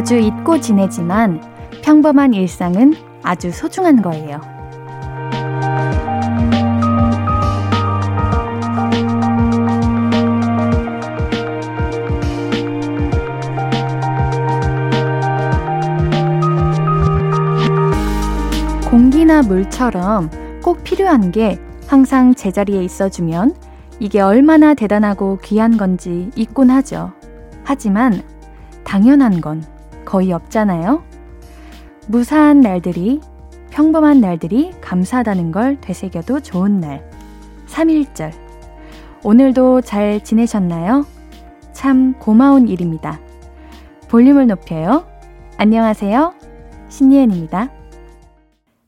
자주 잊고 지내지만 평범한 일상은 아주 소중한 거예요. 공기나 물처럼 꼭 필요한 게 항상 제자리에 있어주면 이게 얼마나 대단하고 귀한 건지 잊곤 하죠. 하지만 당연한 건 거의 없잖아요. 무사한 날들이, 평범한 날들이 감사하다는 걸 되새겨도 좋은 날. 3일절. 오늘도 잘 지내셨나요? 참 고마운 일입니다. 볼륨을 높여요. 안녕하세요. 신예은입니다.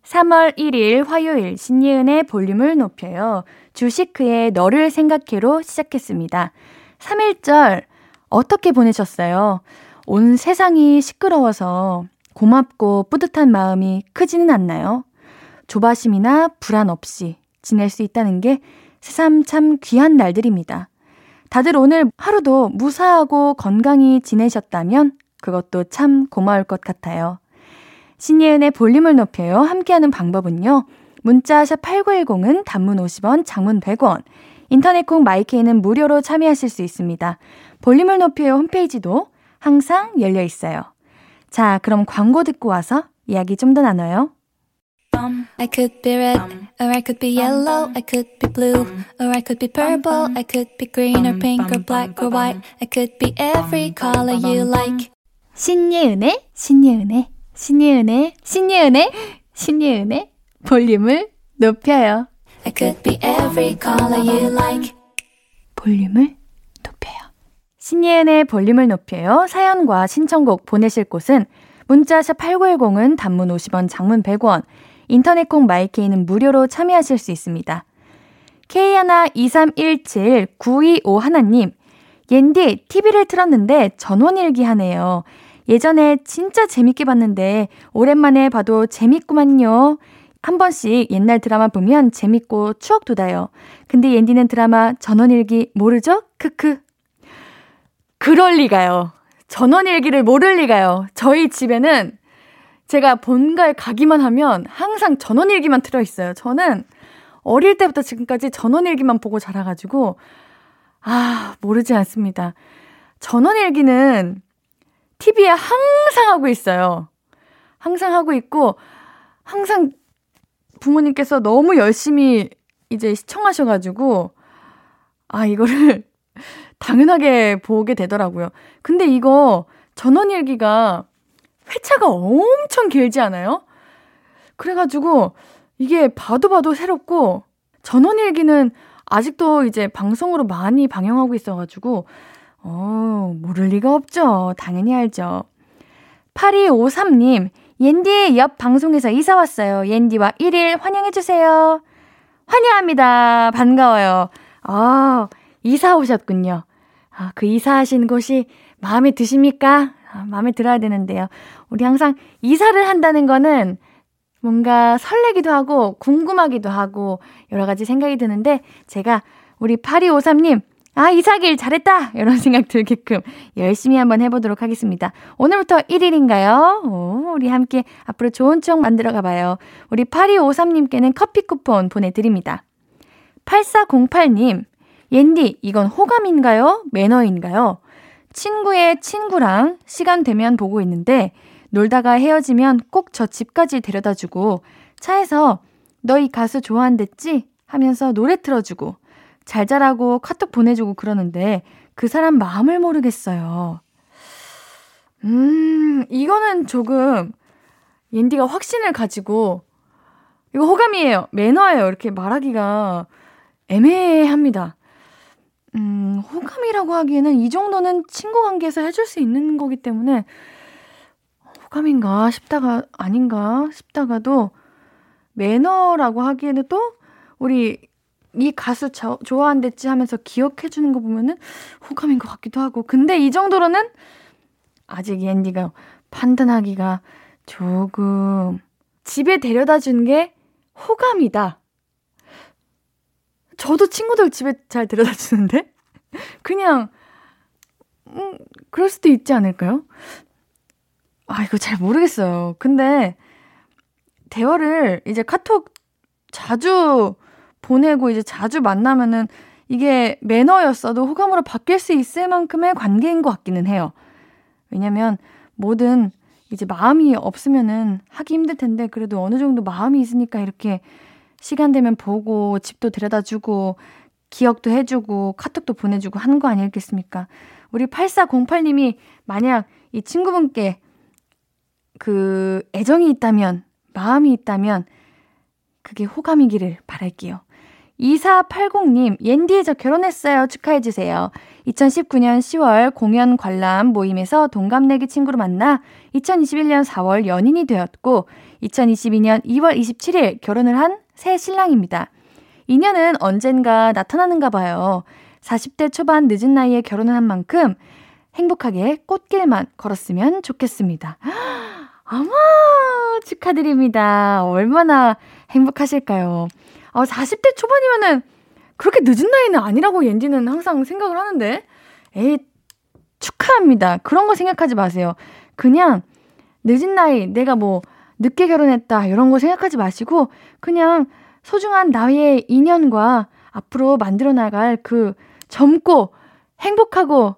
3월 1일 화요일 신예은의 볼륨을 높여요. 주식크의 너를 생각해로 시작했습니다. 3일절 어떻게 보내셨어요? 온 세상이 시끄러워서 고맙고 뿌듯한 마음이 크지는 않나요? 조바심이나 불안 없이 지낼 수 있다는 게 새삼 참 귀한 날들입니다. 다들 오늘 하루도 무사하고 건강히 지내셨다면 그것도 참 고마울 것 같아요. 신예은의 볼륨을 높여요. 함께하는 방법은요. 문자 샵 8910은 단문 50원, 장문 100원. 인터넷 콩 마이케이는 무료로 참여하실 수 있습니다. 볼륨을 높여요 홈페이지도 항상 열려 있어요. 자, 그럼 광고 듣고 와서 이야기 좀 더 나눠요. I could be red, or I could be yellow, I could be blue, or I could be purple, I could be green or pink or black or white, I could be every color you like. 신예은의, 신예은의, 신예은의, 신예은의, 신예은의 볼륨을 높여요. I could be every color you like. 볼륨을 높여요. 신예은의 볼륨을 높여요. 사연과 신청곡 보내실 곳은 문자샵 8910은 단문 50원, 장문 100원, 인터넷 콩 마이케이는 무료로 참여하실 수 있습니다. K123179251 하나님, 옌디 TV를 틀었는데 전원일기 하네요. 예전에 진짜 재밌게 봤는데 오랜만에 봐도 재밌구만요. 한 번씩 옛날 드라마 보면 재밌고 추억 돋아요. 근데 옌디는 드라마 전원일기 모르죠? 크크. 그럴 리가요. 전원일기를 모를 리가요. 저희 집에는 제가 본가에 가기만 하면 항상 전원일기만 틀어 있어요. 저는 어릴 때부터 지금까지 전원일기만 보고 자라가지고, 아, 모르지 않습니다. 전원일기는 TV에 항상 하고 있어요. 항상 하고 있고, 항상 부모님께서 너무 열심히 이제 시청하셔가지고, 아, 이거를 당연하게 보게 되더라고요. 근데 이거 전원일기가 회차가 엄청 길지 않아요? 그래가지고 이게 봐도 봐도 새롭고 전원일기는 아직도 이제 방송으로 많이 방영하고 있어가지고 어, 모를 리가 없죠. 당연히 알죠. 8253님, 옌디 옆 방송에서 이사 왔어요. 옌디와 1일 환영해주세요. 환영합니다. 반가워요. 아, 이사 오셨군요. 아, 그 이사하신 곳이 마음에 드십니까? 아, 마음에 들어야 되는데요. 우리 항상 이사를 한다는 거는 뭔가 설레기도 하고 궁금하기도 하고 여러 가지 생각이 드는데 제가 우리 8253님 아, 이사길 잘했다! 이런 생각 들게끔 열심히 한번 해보도록 하겠습니다. 오늘부터 1일인가요? 오, 우리 함께 앞으로 좋은 추억 만들어 가봐요. 우리 8253님께는 커피 쿠폰 보내드립니다. 8408님, 옌디, 이건 호감인가요? 매너인가요? 친구의 친구랑 시간 되면 보고 있는데 놀다가 헤어지면 꼭 저 집까지 데려다 주고 차에서 너이 가수 좋아한댔지? 하면서 노래 틀어주고 잘 자라고 카톡 보내주고 그러는데 그 사람 마음을 모르겠어요. 음, 이거는 조금 옌디가 확신을 가지고 이거 호감이에요. 매너예요. 이렇게 말하기가 애매합니다. 음, 호감이라고 하기에는 이 정도는 친구 관계에서 해줄 수 있는 거기 때문에 호감인가 싶다가 아닌가 싶다가도 매너라고 하기에는 또 우리 이 가수 저, 좋아한댔지 하면서 기억해 주는 거 보면은 호감인 것 같기도 하고 근데 이 정도로는 아직 앤디가 판단하기가 조금 집에 데려다 준 게 호감이다. 저도 친구들 집에 잘 데려다 주는데 그냥 음, 그럴 수도 있지 않을까요? 아, 이거 잘 모르겠어요. 근데 대화를 이제 카톡 자주 보내고 이제 자주 만나면은 이게 매너였어도 호감으로 바뀔 수 있을 만큼의 관계인 것 같기는 해요. 왜냐면 뭐든 이제 마음이 없으면은 하기 힘들 텐데 그래도 어느 정도 마음이 있으니까 이렇게 시간 되면 보고 집도 데려다 주고 기억도 해주고 카톡도 보내주고 하는 거 아니겠습니까? 우리 8408님이 만약 이 친구분께 그 애정이 있다면, 마음이 있다면, 그게 호감이기를 바랄게요. 2480님, 옌디 저 결혼했어요. 축하해주세요. 2019년 10월 공연 관람 모임에서 동갑내기 친구로 만나 2021년 4월 연인이 되었고 2022년 2월 27일 결혼을 한 새 신랑입니다. 인연은 언젠가 나타나는가 봐요. 40대 초반 늦은 나이에 결혼을 한 만큼 행복하게 꽃길만 걸었으면 좋겠습니다. 어머, 축하드립니다. 얼마나 행복하실까요? 어, 40대 초반이면은 그렇게 늦은 나이는 아니라고 옌디는 항상 생각을 하는데, 에이, 축하합니다. 그런 거 생각하지 마세요. 그냥 늦은 나이, 내가 뭐 늦게 결혼했다, 이런 거 생각하지 마시고, 그냥 소중한 나의 인연과 앞으로 만들어 나갈 그 젊고 행복하고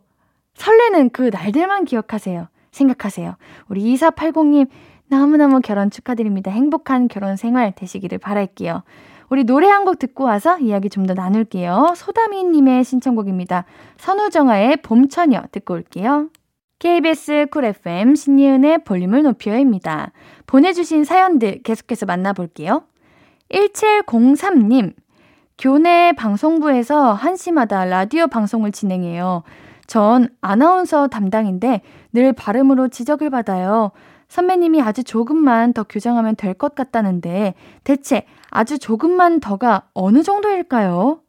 설레는 그 날들만 기억하세요. 생각하세요. 우리 2480님, 너무너무 결혼 축하드립니다. 행복한 결혼 생활 되시기를 바랄게요. 우리 노래 한 곡 듣고 와서 이야기 좀 더 나눌게요. 소다미님의 신청곡입니다. 선우정아의 봄처녀 듣고 올게요. KBS 쿨 FM 신예은의 볼륨을 높여요입니다. 보내주신 사연들 계속해서 만나볼게요. 1703님, 교내 방송부에서 한시마다 라디오 방송을 진행해요. 전 아나운서 담당인데 늘 발음으로 지적을 받아요. 선배님이 아주 조금만 더 교정하면 될 것 같다는데 대체 아주 조금만 더가 어느 정도일까요?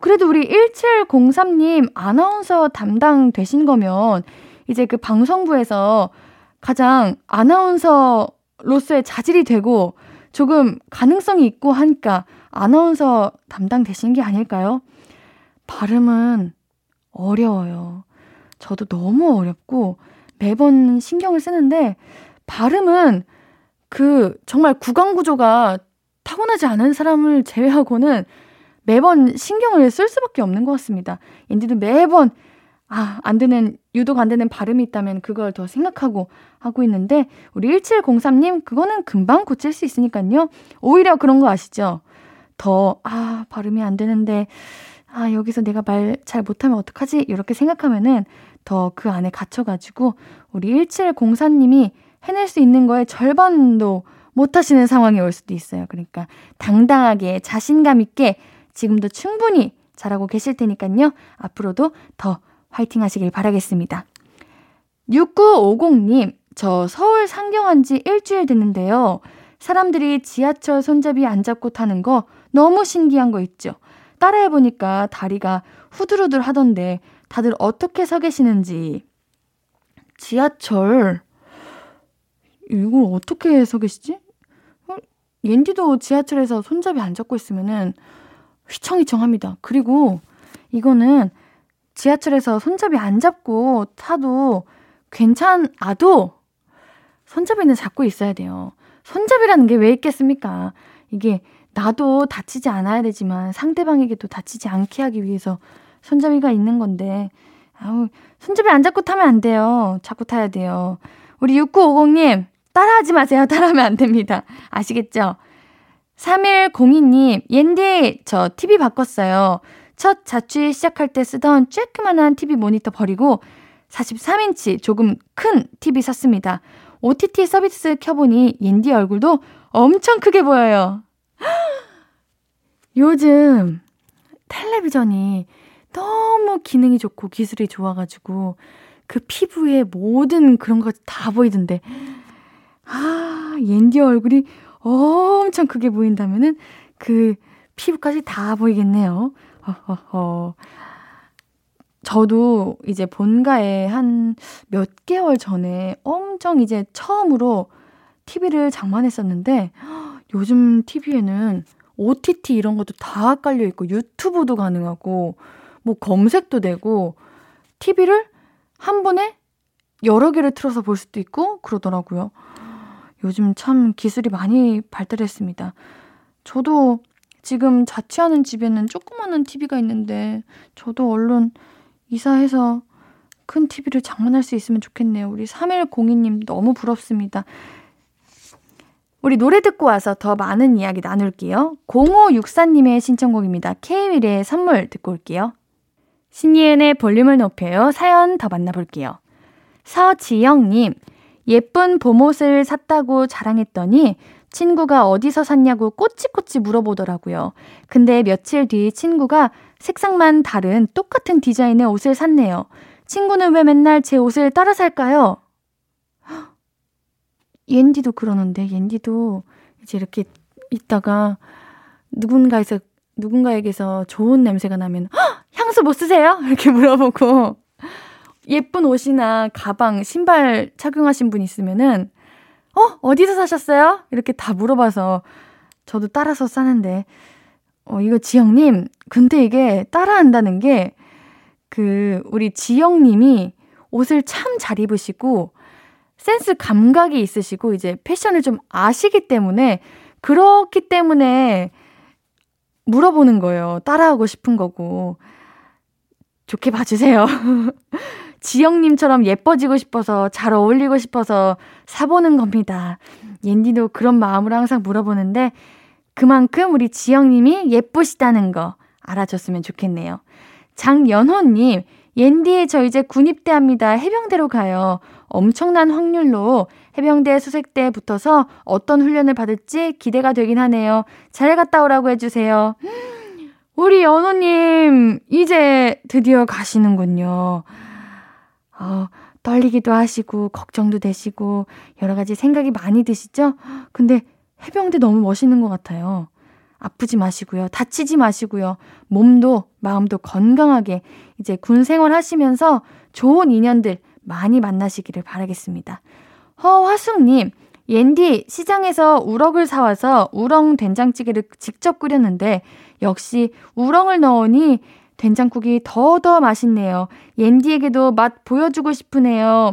그래도 우리 1703님 아나운서 담당 되신 거면 이제 그 방송부에서 가장 아나운서로서의 자질이 되고 조금 가능성이 있고 하니까 아나운서 담당 되신 게 아닐까요? 발음은 어려워요. 저도 너무 어렵고 매번 신경을 쓰는데 발음은 그 정말 구강 구조가 타고나지 않은 사람을 제외하고는 매번 신경을 쓸 수밖에 없는 것 같습니다. 인디도 매번 아, 안 되는, 유독 안 되는 발음이 있다면 그걸 더 생각하고 하고 있는데, 우리 1703님, 그거는 금방 고칠 수 있으니까요. 오히려 그런 거 아시죠? 더, 아, 발음이 안 되는데, 아, 여기서 내가 말 잘 못하면 어떡하지? 이렇게 생각하면은 더 그 안에 갇혀가지고, 우리 1704님이 해낼 수 있는 거에 절반도 못 하시는 상황이 올 수도 있어요. 그러니까 당당하게 자신감 있게 지금도 충분히 잘하고 계실 테니까요. 앞으로도 더 화이팅 하시길 바라겠습니다. 6950님, 저 서울 상경한 지 일주일 됐는데요. 사람들이 지하철 손잡이 안 잡고 타는 거 너무 신기한 거 있죠? 따라해보니까 다리가 후들후들 하던데 다들 어떻게 서 계시는지. 지하철, 이걸 어떻게 서 계시지? 어, 옌디도 지하철에서 손잡이 안 잡고 있으면은 휘청휘청합니다. 그리고 이거는 지하철에서 손잡이 안 잡고 타도 괜찮아도 손잡이는 잡고 있어야 돼요. 손잡이라는 게 왜 있겠습니까? 이게 나도 다치지 않아야 되지만 상대방에게도 다치지 않게 하기 위해서 손잡이가 있는 건데, 아우, 손잡이 안 잡고 타면 안 돼요. 잡고 타야 돼요. 우리 6950님, 따라하지 마세요. 따라하면 안 됩니다. 아시겠죠? 3102님, 옌디, 저 TV 바꿨어요. 첫 자취 시작할 때 쓰던 쬐끄만한 TV 모니터 버리고 43인치 조금 큰 TV 샀습니다. OTT 서비스 켜보니 옌디 얼굴도 엄청 크게 보여요. 요즘 텔레비전이 너무 기능이 좋고 기술이 좋아가지고 그 피부에 모든 그런 거다 보이던데. 아, 옌디 얼굴이 엄청 크게 보인다면은 그 피부까지 다 보이겠네요. 저도 이제 본가에 한 몇 개월 전에 엄청 이제 처음으로 TV를 장만했었는데 요즘 TV에는 OTT 이런 것도 다 깔려 있고 유튜브도 가능하고 뭐 검색도 되고 TV를 한 번에 여러 개를 틀어서 볼 수도 있고 그러더라고요. 요즘 참 기술이 많이 발달했습니다. 저도 지금 자취하는 집에는 조그마한 TV가 있는데 저도 얼른 이사해서 큰 TV를 장만할 수 있으면 좋겠네요. 우리 3102님 너무 부럽습니다. 우리 노래 듣고 와서 더 많은 이야기 나눌게요. 0564님의 신청곡입니다. K-윌의 선물 듣고 올게요. 신이은의 볼륨을 높여요. 사연 더 만나볼게요. 서지영님, 예쁜 봄옷을 샀다고 자랑했더니 친구가 어디서 샀냐고 꼬치꼬치 물어보더라고요. 근데 며칠 뒤 친구가 색상만 다른 똑같은 디자인의 옷을 샀네요. 친구는 왜 맨날 제 옷을 따라 살까요? 옌디도 그러는데, 옌디도 이제 이렇게 있다가 누군가에서, 누군가에게서 좋은 냄새가 나면, 향수 못 쓰세요? 이렇게 물어보고, 예쁜 옷이나 가방, 신발 착용하신 분 있으면은, 어? 어디서 사셨어요? 이렇게 다 물어봐서 저도 따라서 싸는데, 어, 이거 지영님, 근데 이게 따라한다는 게, 그, 우리 지영님이 옷을 참 잘 입으시고, 센스 감각이 있으시고, 이제 패션을 좀 아시기 때문에, 그렇기 때문에 물어보는 거예요. 따라하고 싶은 거고. 좋게 봐주세요. 지영님처럼 예뻐지고 싶어서 잘 어울리고 싶어서 사보는 겁니다. 옌디도 그런 마음으로 항상 물어보는데 그만큼 우리 지영님이 예쁘시다는 거 알아줬으면 좋겠네요. 장연호님, 옌디 저 이제 군입대합니다. 해병대로 가요. 엄청난 확률로 해병대 수색대에 붙어서 어떤 훈련을 받을지 기대가 되긴 하네요. 잘 갔다 오라고 해주세요. 우리 연호님, 이제 드디어 가시는군요. 어, 떨리기도 하시고, 걱정도 되시고, 여러 가지 생각이 많이 드시죠? 근데 해병대 너무 멋있는 것 같아요. 아프지 마시고요. 다치지 마시고요. 몸도, 마음도 건강하게 이제 군 생활 하시면서 좋은 인연들 많이 만나시기를 바라겠습니다. 허화숙님, 옌디 시장에서 우럭을 사와서 우렁 된장찌개를 직접 끓였는데 역시 우렁을 넣으니 된장국이 더더 맛있네요. 옌디에게도 맛 보여주고 싶으네요.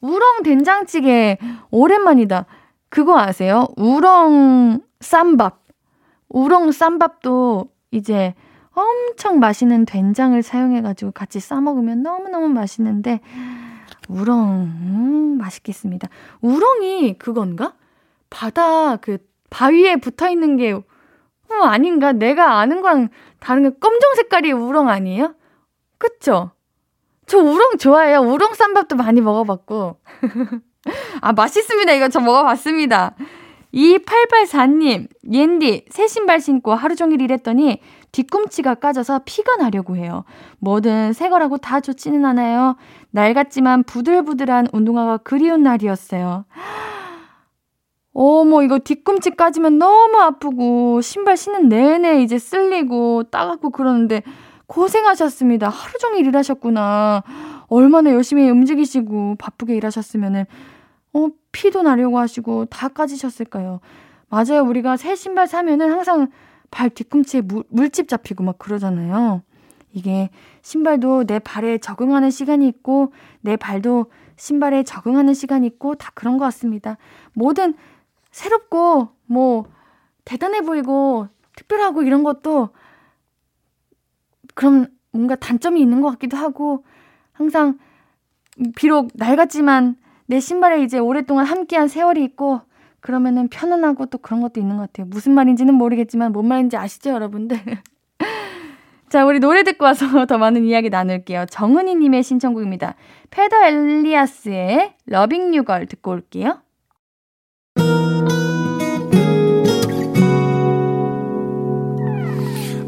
우렁 된장찌개 오랜만이다. 그거 아세요? 우렁 쌈밥. 우렁 쌈밥도 이제 엄청 맛있는 된장을 사용해가지고 같이 싸먹으면 너무너무 맛있는데, 우렁, 음, 맛있겠습니다. 우렁이 그건가? 바다, 그, 바위에 붙어 있는 게 어, 아닌가? 내가 아는 거랑 다른 게 검정 색깔이 우렁 아니에요? 그쵸? 저 우렁 좋아해요. 우렁 쌈밥도 많이 먹어봤고. 아, 맛있습니다. 이거 저 먹어봤습니다. 2884님, 옌디, 새 신발 신고 하루 종일 일했더니 뒤꿈치가 까져서 피가 나려고 해요. 뭐든 새 거라고 다 좋지는 않아요. 낡았지만 부들부들한 운동화가 그리운 날이었어요. 어머, 이거 뒤꿈치 까지면 너무 아프고, 신발 신는 내내 이제 쓸리고, 따갑고 그러는데, 고생하셨습니다. 하루 종일 일하셨구나. 얼마나 열심히 움직이시고, 바쁘게 일하셨으면은, 어, 피도 나려고 하시고, 다 까지셨을까요? 맞아요. 우리가 새 신발 사면은 항상 발 뒤꿈치에 물, 물집 잡히고 막 그러잖아요. 이게 신발도 내 발에 적응하는 시간이 있고, 내 발도 신발에 적응하는 시간이 있고, 다 그런 것 같습니다. 모든 새롭고 뭐 대단해 보이고 특별하고 이런 것도 그럼 뭔가 단점이 있는 것 같기도 하고 항상 비록 낡았지만 내 신발에 이제 오랫동안 함께한 세월이 있고 그러면은 편안하고 또 그런 것도 있는 것 같아요. 무슨 말인지는 모르겠지만 뭔 말인지 아시죠, 여러분들? 자, 우리 노래 듣고 와서 더 많은 이야기 나눌게요. 정은희님의 신청곡입니다. 페더 엘리아스의 러빙 유걸 듣고 올게요.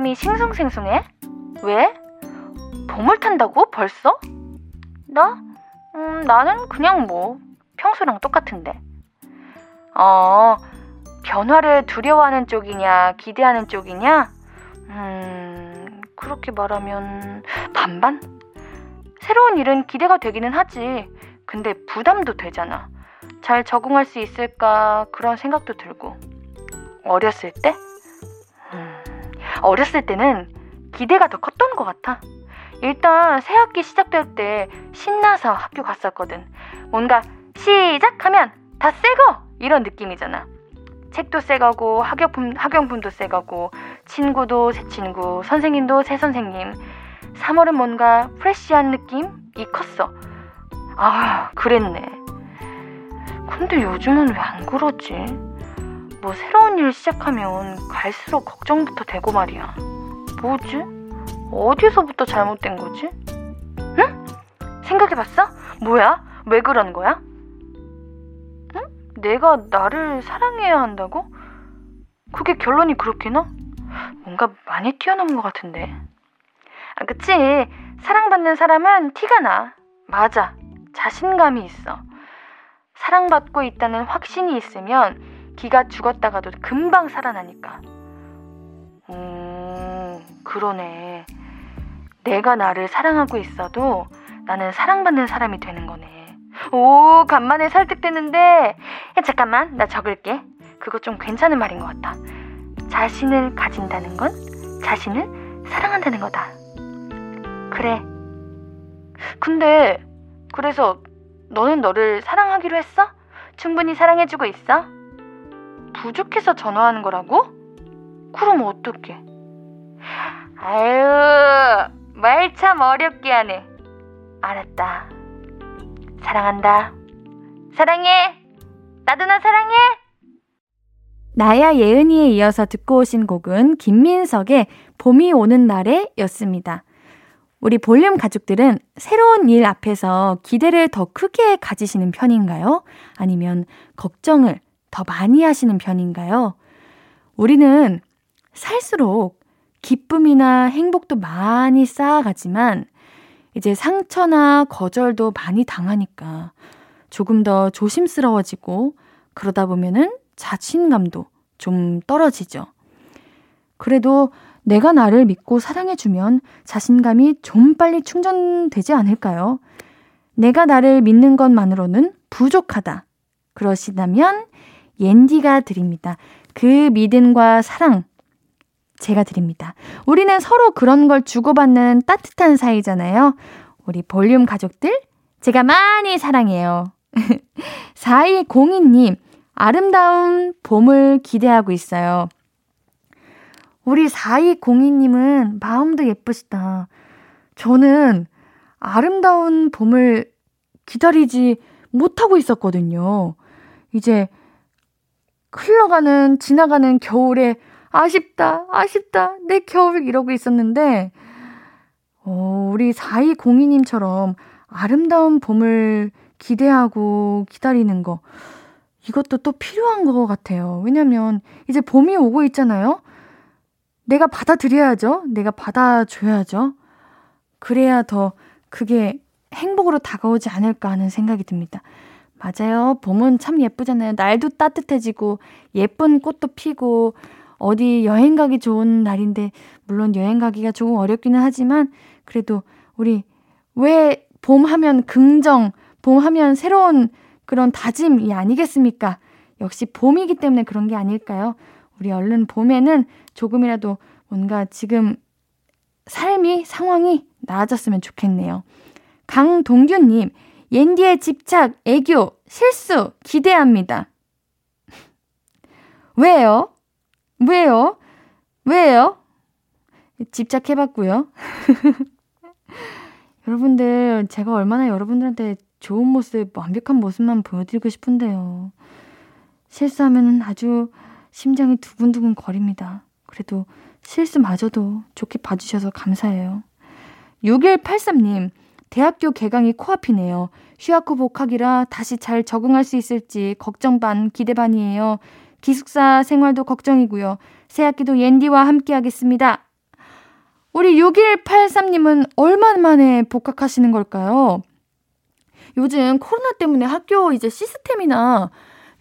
마음이 싱숭생숭해? 왜? 봄을 탄다고? 벌써? 나? 음, 나는 그냥 뭐, 평소랑 똑같은데. 어, 변화를 두려워하는 쪽이냐, 기대하는 쪽이냐? 음, 그렇게 말하면 반반? 새로운 일은 기대가 되기는 하지. 근데 부담도 되잖아. 잘 적응할 수 있을까, 그런 생각도 들고. 어렸을 때? 음, 어렸을 때는 기대가 더 컸던 것 같아. 일단 새 학기 시작될 때 신나서 학교 갔었거든. 뭔가 시작하면 다 새거 이런 느낌이잖아. 책도 새거고 학용품 학용품도 새거고 친구도 새 친구, 선생님도 새 선생님. 3월은 뭔가 프레쉬한 느낌이 컸어. 아, 그랬네. 근데 요즘은 왜 안 그러지? 뭐 새로운 일 시작하면 갈수록 걱정부터 되고 말이야. 뭐지? 어디서부터 잘못된 거지? 응? 생각해봤어? 뭐야? 왜 그런 거야? 응? 내가 나를 사랑해야 한다고? 그게 결론이 그렇게 나? 뭔가 많이 튀어나온 것 같은데. 아, 그치. 사랑받는 사람은 티가 나. 맞아. 자신감이 있어. 사랑받고 있다는 확신이 있으면 기가 죽었다가도 금방 살아나니까. 음, 그러네. 내가 나를 사랑하고 있어도 나는 사랑받는 사람이 되는 거네. 오, 간만에 설득되는데. 야, 잠깐만, 나 적을게. 그거 좀 괜찮은 말인 것 같아. 자신을 가진다는 건 자신을 사랑한다는 거다. 그래. 근데, 그래서 너는 너를 사랑하기로 했어? 충분히 사랑해주고 있어? 부족해서 전화하는 거라고? 그럼 어떡해? 아유, 말 참 어렵게 하네. 알았다. 사랑한다. 사랑해. 나도 나 사랑해. 나야 예은이에 이어서 듣고 오신 곡은 김민석의 봄이 오는 날에 였습니다. 우리 볼륨 가족들은 새로운 일 앞에서 기대를 더 크게 가지시는 편인가요? 아니면 걱정을 더 많이 하시는 편인가요? 우리는 살수록 기쁨이나 행복도 많이 쌓아가지만 이제 상처나 거절도 많이 당하니까 조금 더 조심스러워지고 그러다 보면은 자신감도 좀 떨어지죠. 그래도 내가 나를 믿고 사랑해주면 자신감이 좀 빨리 충전되지 않을까요? 내가 나를 믿는 것만으로는 부족하다. 그러시다면 옌디가 드립니다. 그 믿음과 사랑 제가 드립니다. 우리는 서로 그런 걸 주고받는 따뜻한 사이잖아요. 우리 볼륨 가족들 제가 많이 사랑해요. 4202님 아름다운 봄을 기대하고 있어요. 우리 4202님은 마음도 예쁘시다. 저는 아름다운 봄을 기다리지 못하고 있었거든요. 이제 흘러가는, 지나가는 겨울에 아쉽다, 아쉽다, 내 겨울 이러고 있었는데, 어, 우리 4202님처럼 아름다운 봄을 기대하고 기다리는 거, 이것도 또 필요한 것 같아요. 왜냐면 이제 봄이 오고 있잖아요? 내가 받아들여야죠. 내가 받아줘야죠. 그래야 더 그게 행복으로 다가오지 않을까 하는 생각이 듭니다. 맞아요. 봄은 참 예쁘잖아요. 날도 따뜻해지고 예쁜 꽃도 피고 어디 여행 가기 좋은 날인데 물론 여행 가기가 조금 어렵기는 하지만 그래도 우리 왜 봄 하면 긍정, 봄 하면 새로운 그런 다짐이 아니겠습니까? 역시 봄이기 때문에 그런 게 아닐까요? 우리 얼른 봄에는 조금이라도 뭔가 지금 삶이 상황이 나아졌으면 좋겠네요. 강동규님, 옌디의 집착, 애교, 실수 기대합니다. 왜요? 왜요? 왜요? 집착해봤고요. 여러분들, 제가 얼마나 여러분들한테 좋은 모습, 완벽한 모습만 보여드리고 싶은데요. 실수하면 아주 심장이 두근두근 거립니다. 그래도 실수마저도 좋게 봐주셔서 감사해요. 6183님, 대학교 개강이 코앞이네요. 휴학 후 복학이라 다시 잘 적응할 수 있을지 걱정 반, 기대 반이에요. 기숙사 생활도 걱정이고요. 새 학기도 옌디와 함께 하겠습니다. 우리 6183님은 얼마 만에 복학하시는 걸까요? 요즘 코로나 때문에 학교 이제 시스템이나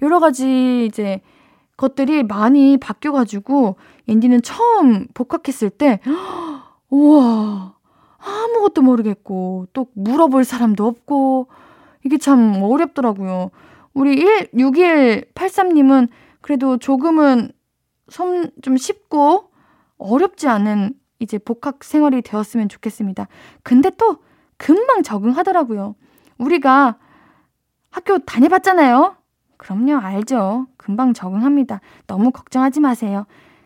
여러 가지 이제 것들이 많이 바뀌어가지고 앤디는 처음 복학했을 때 우와 아무것도 모르겠고 또 물어볼 사람도 없고 이게 참 어렵더라고요. 우리 1 6183님은 그래도 조금은 좀 쉽고 어렵지 않은 이제 복학 생활이 되었으면 좋겠습니다. 근데 또 금방 적응하더라고요. 우리가 학교 다녀봤잖아요. 그럼요, 알죠. 금방 적응합니다. 너무 걱정하지 마세요.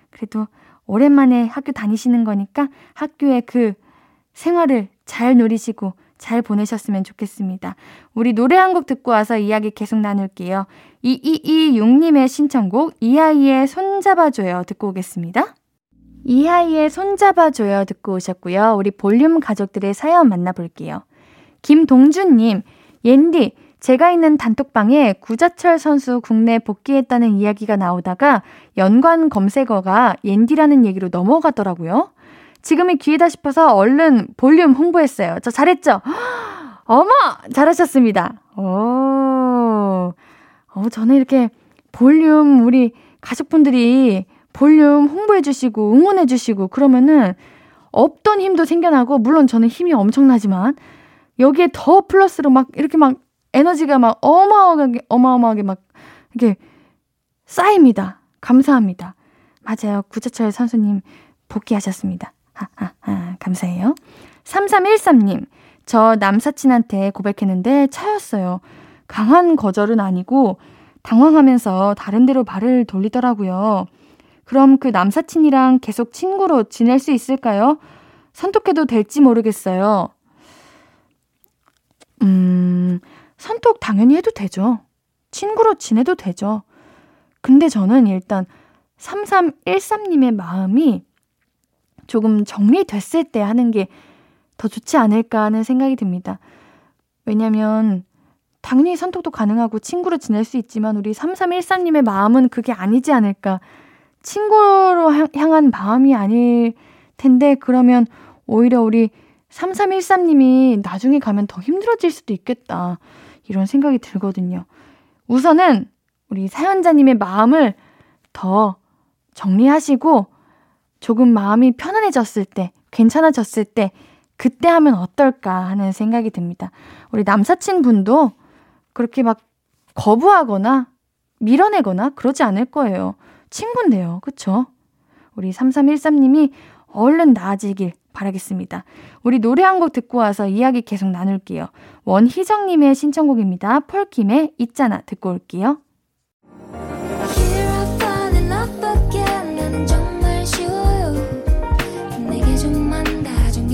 그래도 오랜만에 학교 다니시는 거니까 학교의 그 생활을 잘 누리시고 잘 보내셨으면 좋겠습니다. 우리 노래 한 곡 듣고 와서 이야기 계속 나눌게요. 2226님의 신청곡 이하이의 손잡아줘요 듣고 오겠습니다. 이하이의 손잡아줘요 듣고 오셨고요. 우리 볼륨 가족들의 사연 만나볼게요. 김동준님, 옌디, 제가 있는 단톡방에 구자철 선수 국내 복귀했다는 이야기가 나오다가 연관 검색어가 옌디라는 얘기로 넘어가더라고요. 지금이 기회다 싶어서 얼른 볼륨 홍보했어요. 저 잘했죠? 어머! 잘하셨습니다. 오. 어, 저는 이렇게 볼륨 우리 가족분들이 볼륨 홍보해주시고 응원해주시고 그러면은 없던 힘도 생겨나고 물론 저는 힘이 엄청나지만 여기에 더 플러스로 막 이렇게 막 에너지가 막 어마어마하게 어마어마하게 막 이렇게 쌓입니다. 감사합니다. 맞아요. 구자철 선수님 복귀하셨습니다. 하하하 감사해요. 3313님 저 남사친한테 고백했는데 차였어요. 강한 거절은 아니고 당황하면서 다른 데로 발을 돌리더라고요. 그럼 그 남사친이랑 계속 친구로 지낼 수 있을까요? 선톡해도 될지 모르겠어요. 음, 선톡 당연히 해도 되죠. 친구로 지내도 되죠. 근데 저는 일단 3313님의 마음이 조금 정리됐을 때 하는 게 더 좋지 않을까 하는 생각이 듭니다. 왜냐면 당연히 선톡도 가능하고 친구로 지낼 수 있지만 우리 3313님의 마음은 그게 아니지 않을까. 친구로 향한 마음이 아닐 텐데 그러면 오히려 우리 3313님이 나중에 가면 더 힘들어질 수도 있겠다. 이런 생각이 들거든요. 우선은 우리 사연자님의 마음을 더 정리하시고 조금 마음이 편안해졌을 때, 괜찮아졌을 때, 그때 하면 어떨까 하는 생각이 듭니다. 우리 남사친 분도 그렇게 막 거부하거나 밀어내거나 그러지 않을 거예요. 친구인데요. 그쵸? 우리 3313님이 얼른 나아지길 바라겠습니다. 우리 노래 한 곡 듣고 와서 이야기 계속 나눌게요. 원희정님의 신청곡입니다. 펄킴의 있잖아 듣고 올게요.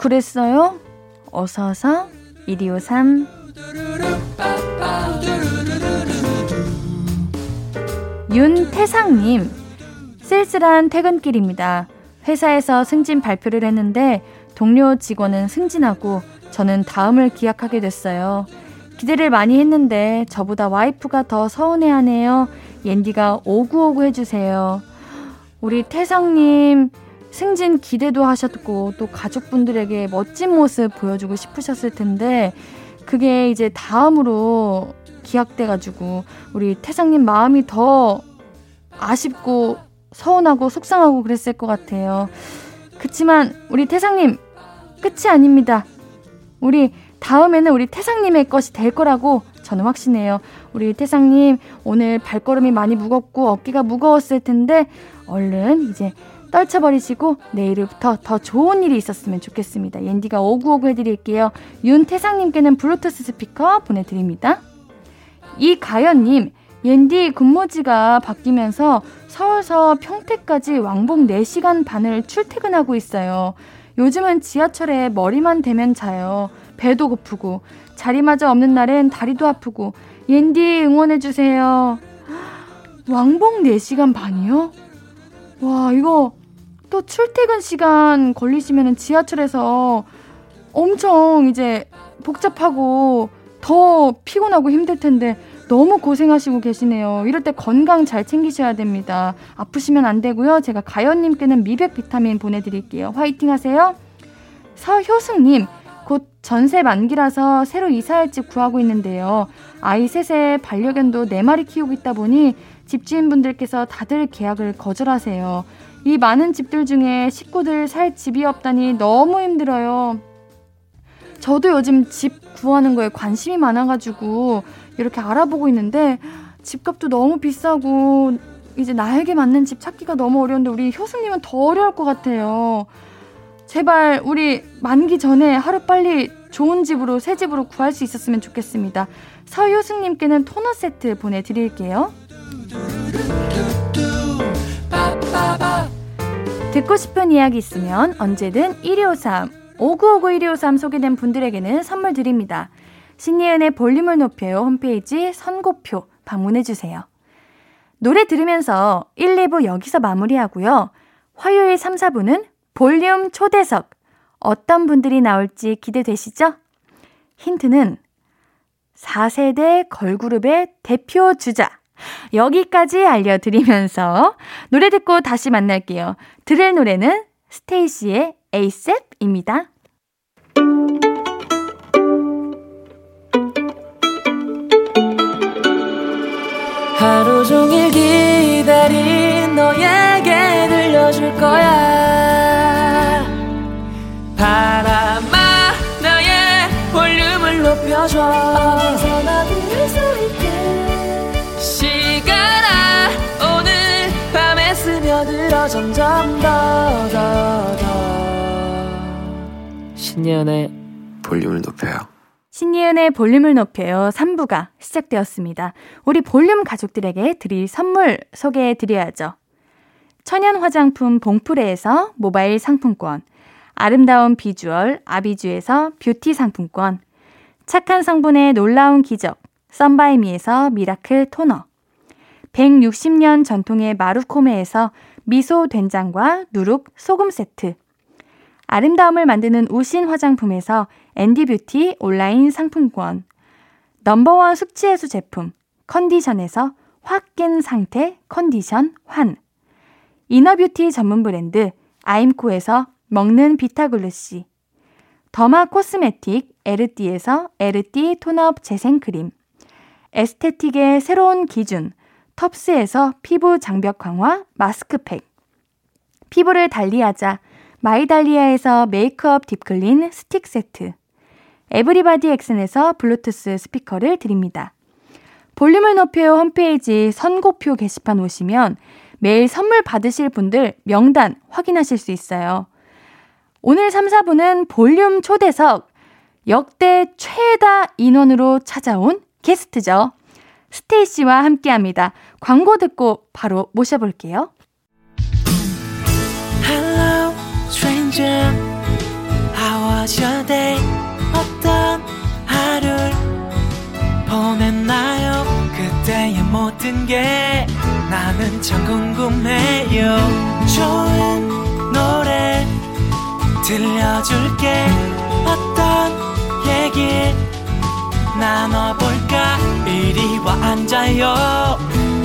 그랬어요? 어서어서 1253 윤태상님 쓸쓸한 퇴근길입니다. 회사에서 승진 발표를 했는데 동료 직원은 승진하고 저는 다음을 기약하게 됐어요. 기대를 많이 했는데 저보다 와이프가 더 서운해하네요. 옌디가 오구오구 해주세요. 우리 태상님 승진 기대도 하셨고 또 가족분들에게 멋진 모습 보여주고 싶으셨을 텐데 그게 이제 다음으로 기약돼가지고 우리 태상님 마음이 더 아쉽고 서운하고 속상하고 그랬을 것 같아요. 그치만 우리 태상님 끝이 아닙니다. 우리 다음에는 우리 태상님의 것이 될 거라고 저는 확신해요. 우리 태상님, 오늘 발걸음이 많이 무겁고 어깨가 무거웠을 텐데, 얼른 이제 떨쳐버리시고 내일부터 더 좋은 일이 있었으면 좋겠습니다. 옌디가 오구오구 해드릴게요. 윤태상님께는 블루투스 스피커 보내드립니다. 이가연님, 옌디 근무지가 바뀌면서 서울서 평택까지 왕복 4시간 반을 출퇴근하고 있어요. 요즘은 지하철에 머리만 대면 자요. 배도 고프고 자리마저 없는 날엔 다리도 아프고 옌디 응원해주세요. 왕복 4시간 반이요? 와, 이거 또 출퇴근 시간 걸리시면 지하철에서 엄청 이제 복잡하고 더 피곤하고 힘들 텐데 너무 고생하시고 계시네요. 이럴 때 건강 잘 챙기셔야 됩니다. 아프시면 안 되고요. 제가 가연님께는 미백 비타민 보내드릴게요. 화이팅 하세요. 서효승님, 곧 전세 만기라서 새로 이사할 집 구하고 있는데요. 아이 셋에 반려견도 네 마리 키우고 있다 보니 집주인분들께서 다들 계약을 거절하세요. 이 많은 집들 중에 식구들 살 집이 없다니 너무 힘들어요. 저도 요즘 집 구하는 거에 관심이 많아가지고 이렇게 알아보고 있는데 집값도 너무 비싸고 이제 나에게 맞는 집 찾기가 너무 어려운데 우리 효수님은 더 어려울 것 같아요. 제발 우리 만기 전에 하루 빨리 좋은 집으로 새 집으로 구할 수 있었으면 좋겠습니다. 서효승님께는 토너 세트 보내드릴게요. 듣고 싶은 이야기 있으면 언제든 1253, 5959 1253 소개된 분들에게는 선물 드립니다. 신예은의 볼륨을 높여요 홈페이지 선고표 방문해 주세요. 노래 들으면서 1, 2부 여기서 마무리하고요. 화요일 3, 4부는 볼륨 초대석. 어떤 분들이 나올지 기대되시죠? 힌트는 4세대 걸그룹의 대표 주자. 여기까지 알려드리면서 노래 듣고 다시 만날게요. 들을 노래는 스테이시의 에이셉입니다. 하루 종일 기다린 너에게 들려줄 거야 바람아 나의 볼륨을 높여줘 점점 더 더 더 신예은의 볼륨을 높여요 신예은의 볼륨을 높여요 3부가 시작되었습니다. 우리 볼륨 가족들에게 드릴 선물 소개해 드려야죠. 천연 화장품 봉프레에서 모바일 상품권 아름다운 비주얼 아비주에서 뷰티 상품권 착한 성분의 놀라운 기적 썬바이미에서 미라클 토너 160년 전통의 마루코메에서 미소 된장과 누룩 소금 세트. 아름다움을 만드는 우신 화장품에서 앤디뷰티 온라인 상품권. 넘버원 숙취해소 제품 컨디션에서 확 깬 상태 컨디션 환. inner beauty 전문 브랜드 아임코에서 먹는 비타글루시. derma cosmetic 에르띠에서 에르띠 tone up 재생크림. aesthetic의 새로운 기준 텁스에서 피부 장벽 강화 마스크팩. 피부를 달리하자 마이달리아에서 메이크업 deep clean 스틱 세트. 에브리바디 엑슨에서 블루투스 스피커를 드립니다. 볼륨을 높여 홈페이지 선곡표 게시판 오시면 매일 선물 받으실 분들 명단 확인하실 수 있어요. 오늘 3, 4부는 볼륨 초대석 역대 최다 인원으로 찾아온 게스트죠. 스테이씨와 함께 합니다. 광고 듣고 바로 모셔볼게요. Hello, stranger. How was your day? 어떤 하루를 보냈나요? 그때의 모든 게 나는 참 궁금해요. 좋은 노래 들려줄게. 어떤 얘기 나눠볼까? 이리 와 앉아요.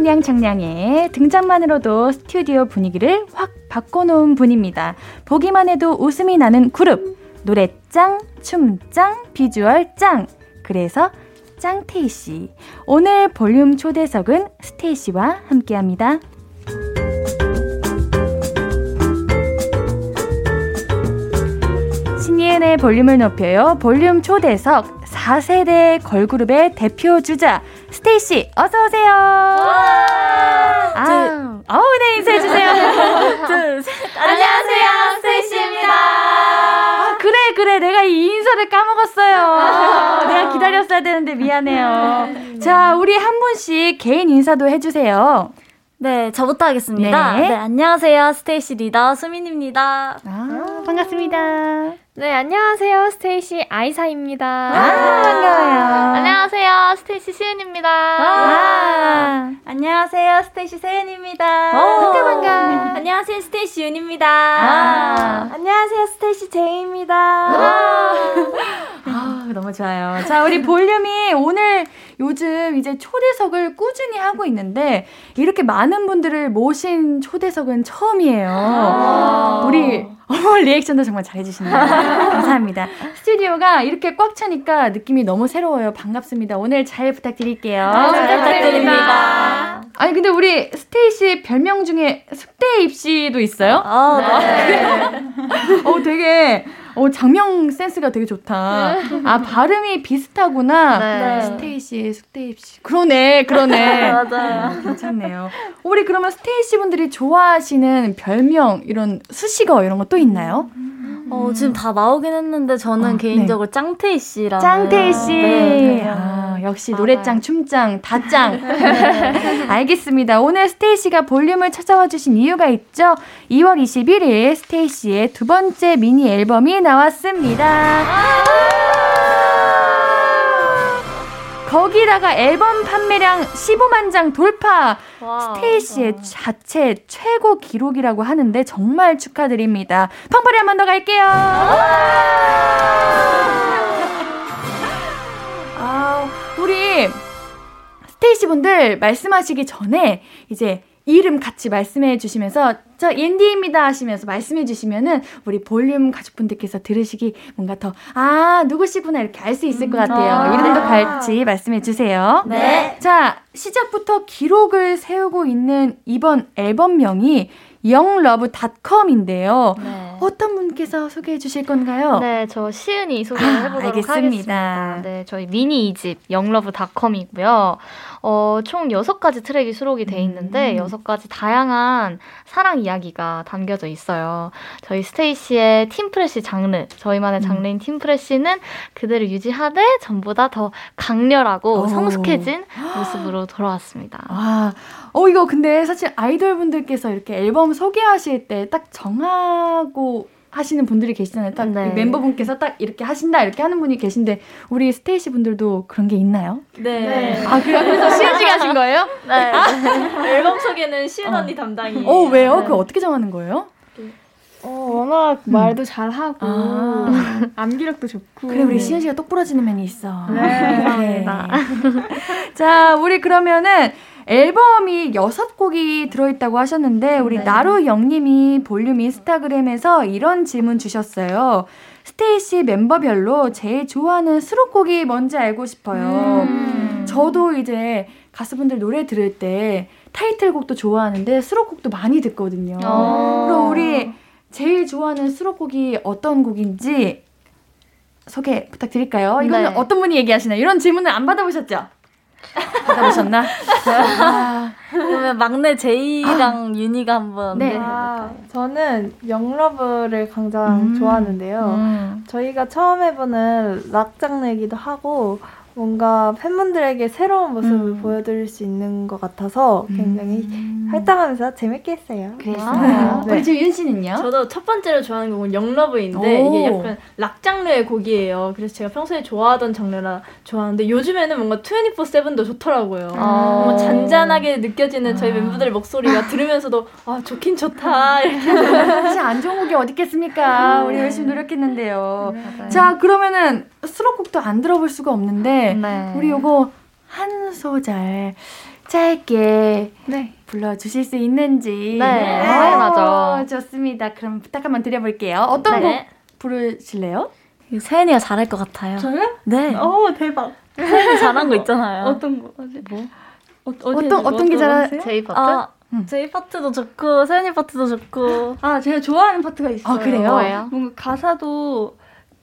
청량 청량의 등장만으로도 스튜디오 분위기를 확 바꿔놓은 분입니다. 보기만 해도 웃음이 나는 그룹. 노래 짱, 춤 짱, 비주얼 짱. 그래서 짱테이씨. 오늘 볼륨 초대석은 스테이씨와 함께 합니다. 신예은의 볼륨을 높여요. 볼륨 초대석 4세대 걸그룹의 대표 주자 스테이씨 어서 오세요. 까먹었어요. 내가 기다렸어야 되는데 미안해요. 자 우리 한 분씩 개인 인사도 해주세요. 네, 저부터 하겠습니다. 네, 네 안녕하세요. 스테이씨 리더 수민입니다. 아, 반갑습니다. 네, 안녕하세요. 스테이씨 아이사입니다. 아, 반가워요. 안녕하세요. 스테이씨 시은입니다. 아, 안녕하세요. 스테이씨 세은입니다. 어, 반가, 반가. 안녕하세요. 스테이씨 윤입니다. 아, 안녕하세요. 스테이시 제이입니다. 아, 너무 좋아요. 자, 우리 볼륨이 오늘 요즘 이제 초대석을 꾸준히 하고 있는데 이렇게 많은 분들을 모신 초대석은 처음이에요. 아~ 우리 어머 리액션도 정말 잘해주시네요. 감사합니다. 스튜디오가 이렇게 꽉 차니까 느낌이 너무 새로워요. 반갑습니다. 오늘 잘 부탁드릴게요. 잘 부탁드립니다. 아니 근데 우리 스테이 씨 별명 중에 숙대 입시도 있어요? 아, 네. 어 되게 어, 작명 센스가 되게 좋다. 아, 발음이 비슷하구나. 네. 스테이시, 숙대입시. 그러네, 그러네. 맞아요. 음, 괜찮네요. 우리 그러면 스테이시 분들이 좋아하시는 별명, 이런 수식어 이런 거 또 있나요? 어, 지금 다 나오긴 했는데 저는 어, 네. 개인적으로 네. 짱테이 씨라. 짱테이 씨. 네, 아, 역시 노래짱, 춤짱, 다짱. 알겠습니다. 오늘 스테이씨가 볼륨을 찾아와 주신 이유가 있죠. 2월 21일 스테이씨의 두 번째 미니 앨범이 나왔습니다. 거기다가 앨범 판매량 15만 장 돌파. 스테이시의 자체 최고 기록이라고 하는데 정말 축하드립니다. 팡파리 한 번 더 갈게요. 아, 우리 스테이시 분들 말씀하시기 전에 이제 이름 같이 말씀해 주시면서 저 옌디입니다 하시면서 말씀해 주시면은 우리 볼륨 가족분들께서 들으시기 뭔가 더 아 누구시구나 이렇게 알 수 있을 것 같아요. 아~ 이름도 같이 말씀해 주세요. 네. 자 시작부터 기록을 세우고 있는 이번 앨범명이 영러브닷컴인데요. 네. 어떤 분께서 소개해 주실 건가요? 네, 저 시은이 소개를 해보도록 아, 알겠습니다. 하겠습니다. 네, 저희 미니 2집 영러브닷컴이고요. 어, 총 6가지 트랙이 수록이 돼 있는데 음. 6가지 다양한 사랑 이야기가 담겨져 있어요. 저희 스테이시의 팀프레시 장르, 저희만의 음. 장르인 음. 팀프레시는 그대로 유지하되 전부 다더 강렬하고 오. 성숙해진 모습으로 돌아왔습니다. 아, 어, 이거 근데 사실 아이돌 분들께서 이렇게 앨범 소개하실 때 딱 정하고 하시는 분들이 계시잖아요. 딱 네. 멤버분께서 딱 이렇게 하신다 이렇게 하는 분이 계신데 우리 스테이시 분들도 그런 게 있나요? 네. 네. 아 그래요? 그래서 시은 씨가 하신 거예요? 네. 아? 앨범 소개는 시은 어. 언니 담당이에요. 어 왜요? 네. 그 어떻게 정하는 거예요? 어, 워낙 음. 말도 잘하고 아. 암기력도 좋고 그래 우리 시은 씨가 똑부러지는 면이 있어. 네, 감사합니다. 자, 우리 그러면은 앨범이 6곡이 들어있다고 하셨는데, 우리 네. 나루 영님이 볼륨 인스타그램에서 이런 질문 주셨어요. 스테이시 멤버별로 제일 좋아하는 수록곡이 뭔지 알고 싶어요. 음. 저도 이제 가수분들 노래 들을 때 타이틀곡도 좋아하는데 수록곡도 많이 듣거든요. 어. 그럼 우리 제일 좋아하는 수록곡이 어떤 곡인지 소개 부탁드릴까요? 이거는 네. 어떤 분이 얘기하시나요? 이런 질문을 안 받아보셨죠? 받아보셨나? 아, 그러면 막내 제이랑 아. 윤희가 한번 네. 아, 저는 영러브를 가장 음. 좋아하는데요. 음. 저희가 처음 해보는 락 장르이기도 하고 뭔가 팬분들에게 새로운 모습을 음. 보여드릴 수 있는 것 같아서 굉장히 음. 활동하면서 재밌게 했어요. 그랬어요. 네. 우리 지금 윤 씨는요? 저도 첫 번째로 좋아하는 곡은 영러브인데 이게 약간 락 장르의 곡이에요. 그래서 제가 평소에 좋아하던 장르라 좋아하는데 요즘에는 뭔가 24/7도 좋더라고요. 아. 뭔가 잔잔하게 느껴지는 저희 아. 멤버들의 목소리가 들으면서도 아 좋긴 좋다 이렇게. 사실 안 좋은 곡이 어디 있겠습니까? 우리 열심히 노력했는데요. 네, 자 그러면은 수록곡도 안 들어볼 수가 없는데 네. 우리 요거 한 소절 짧게 네. 불러주실 수 있는지. 네, 네. 맞아. 좋습니다. 그럼 부탁 한번 드려볼게요. 어떤 네. 곡 부르실래요? 세연이가 잘할 것 같아요. 저요? 네. 오, 대박. 세연이 잘한 거 있잖아요. 어떤 거? 뭐? 어, 어떤, 어떤 게 잘하, 제이 파트? 아, 음. 제이 파트도 좋고, 세연이 파트도 좋고. 아, 제가 좋아하는 파트가 있어요. 아, 그래요? 뭐예요? 뭔가 가사도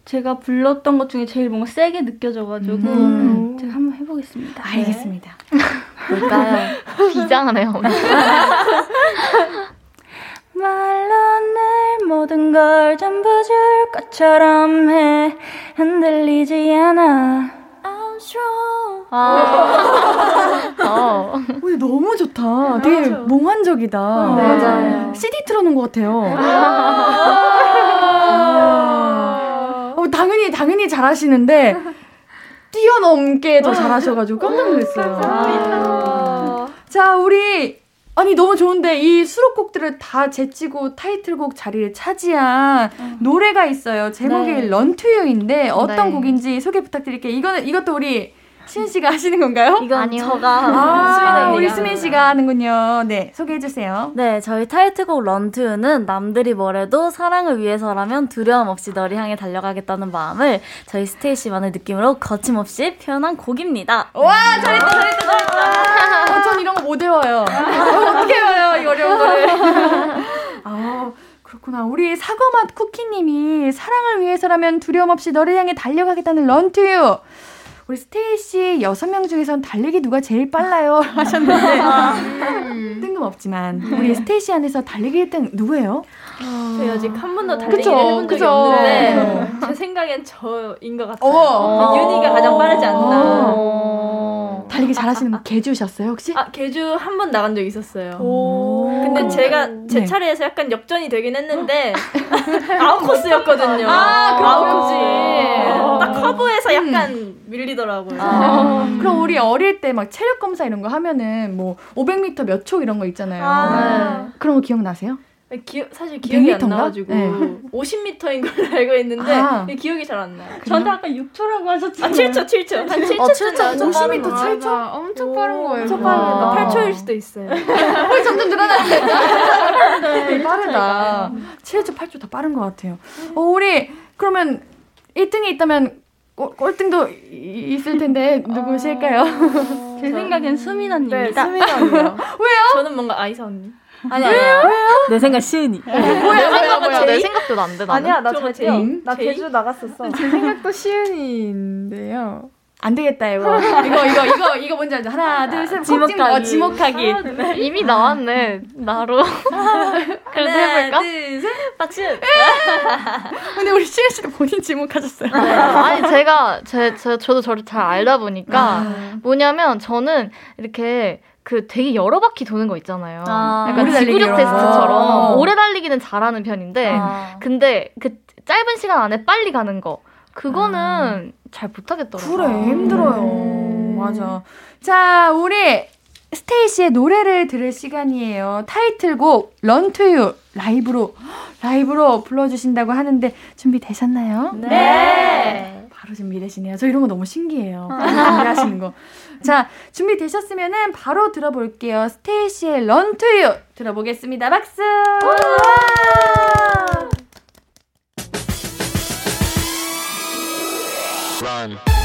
제가 불렀던 것 중에 제일 뭔가 세게 느껴져가지고 음. 제가 한번 해보겠습니다. 알겠습니다. 네. 뭘까요? 비장하네요. 말로 늘 모든 걸 전부 줄 것처럼 해 흔들리지 않아 I'm strong 아. 어. 오, 너무 좋다. 되게 맞아. 몽환적이다. 네. 맞아요. CD 틀어놓은 것 같아요. 어, 당연히 당연히 잘하시는데 뛰어넘게 더 잘하셔가지고 깜짝 놀랐어요. 아. 자, 우리 아니 너무 좋은데 이 수록곡들을 다 제치고 타이틀곡 자리를 차지한 음. 노래가 있어요. 제목이 네. 런투유인데 어떤 네. 곡인지 소개 부탁드릴게요. 이거는 이것도 우리 수민 씨가 하시는 건가요? 이건 아니요. 저가 아, 우리 수민 씨가 하는군요. 네, 소개해 주세요. 네, 저희 타이틀곡 런투는 남들이 뭐래도 사랑을 위해서라면 두려움 없이 너를 향해 달려가겠다는 마음을 저희 스테이시만의 느낌으로 거침없이 표현한 곡입니다. 와, 잘했다, 잘했다, 잘했다. 어, 전 이런 거 못 외워요. 어떻게 외워요, 이 어려운 거를. 아, 그렇구나. 우리 사과맛 쿠키님이 사랑을 위해서라면 두려움 없이 너를 향해 달려가겠다는 런투유. 우리 스테이 씨 여섯 명 중에선 달리기 누가 제일 빨라요? 하셨는데 음. 뜬금없지만 우리 스테이 씨 안에서 달리기 1등 누구예요? 저희 아직 한 번도 달리기를 그쵸, 해본 적이 그쵸. 없는데 네. 제 생각엔 저인 것 같아요. 어. 윤이가 가장 빠르지 않나. 어. 달리기 잘하시는 계주셨어요 혹시? 아 계주 한 번 나간 적 있었어요. 근데 제가 제 네. 차례에서 약간 역전이 되긴 했는데 아웃 코스였거든요. 아, 아웃 코스. 딱 커브에서 약간 음. 밀리더라고요. 아. 그럼 우리 어릴 때 막 체력 검사 이런 거 하면은 뭐 500m 몇 초 이런 거 있잖아요. 아. 네. 그런 거 기억나세요? 네, 기, 사실 기억이 100m인가? 안 나가지고 네. 50m인 걸로 알고 있는데 아. 기억이 잘 안 나요. 저한테 아까 6초라고 하셨잖아요. 아, 7초, 7초. 한 7초. 어, 7초. 50m 7초? 엄청 빠른 거예요. 엄청 빠르다. 8초일 수도 있어요. 어, 점점 늘어나는데. 네, 빠르다. 7초, 8초 더 빠른 것 같아요. 어, 우리 그러면 1등이 있다면 꼴등도 있을 텐데 누구실까요? 어... 제 생각엔 수민 언니입니다. 네, 수민 언니요. 왜요? 저는 뭔가 아이사 언니. 아니 아니야. 왜요? 내 생각 시은이. 어, 뭐야 뭐야 뭐야. 내 생각도 안 돼. 나는. 아니야 나저 제이. 나 제주 나갔었어. 제 생각도 시은인데요. 안 되겠다 이거 이거 이거 이거 이거 뭔지 알죠? 하나 둘셋 지목하기 어, 지목하기 아, 네. 이미 나왔네 나로 그래도 해볼까? 둘셋 박수 근데 우리 시은 씨도 본인 지목하셨어요 네. 아니 제가 제, 제 저도 저를 잘 알다 보니까 아. 뭐냐면 저는 이렇게 그 되게 여러 바퀴 도는 거 있잖아요. 아, 약간 지구력 테스트처럼 아. 오래 달리기는 잘하는 편인데 아. 근데 그 짧은 시간 안에 빨리 가는 거 그거는 아. 잘 못하겠더라고요. 그래 힘들어요. 음. 맞아. 자 우리 스테이시의 노래를 들을 시간이에요. 타이틀곡 런 투유 라이브로 라이브로 불러주신다고 하는데 준비 되셨나요? 네. 네. 바로 준비되시네요. 저 이런 거 너무 신기해요. 준비하시는 거. 자, 준비 되셨으면은 바로 들어볼게요. 스테이시의 런 투유 들어보겠습니다. 박수! time.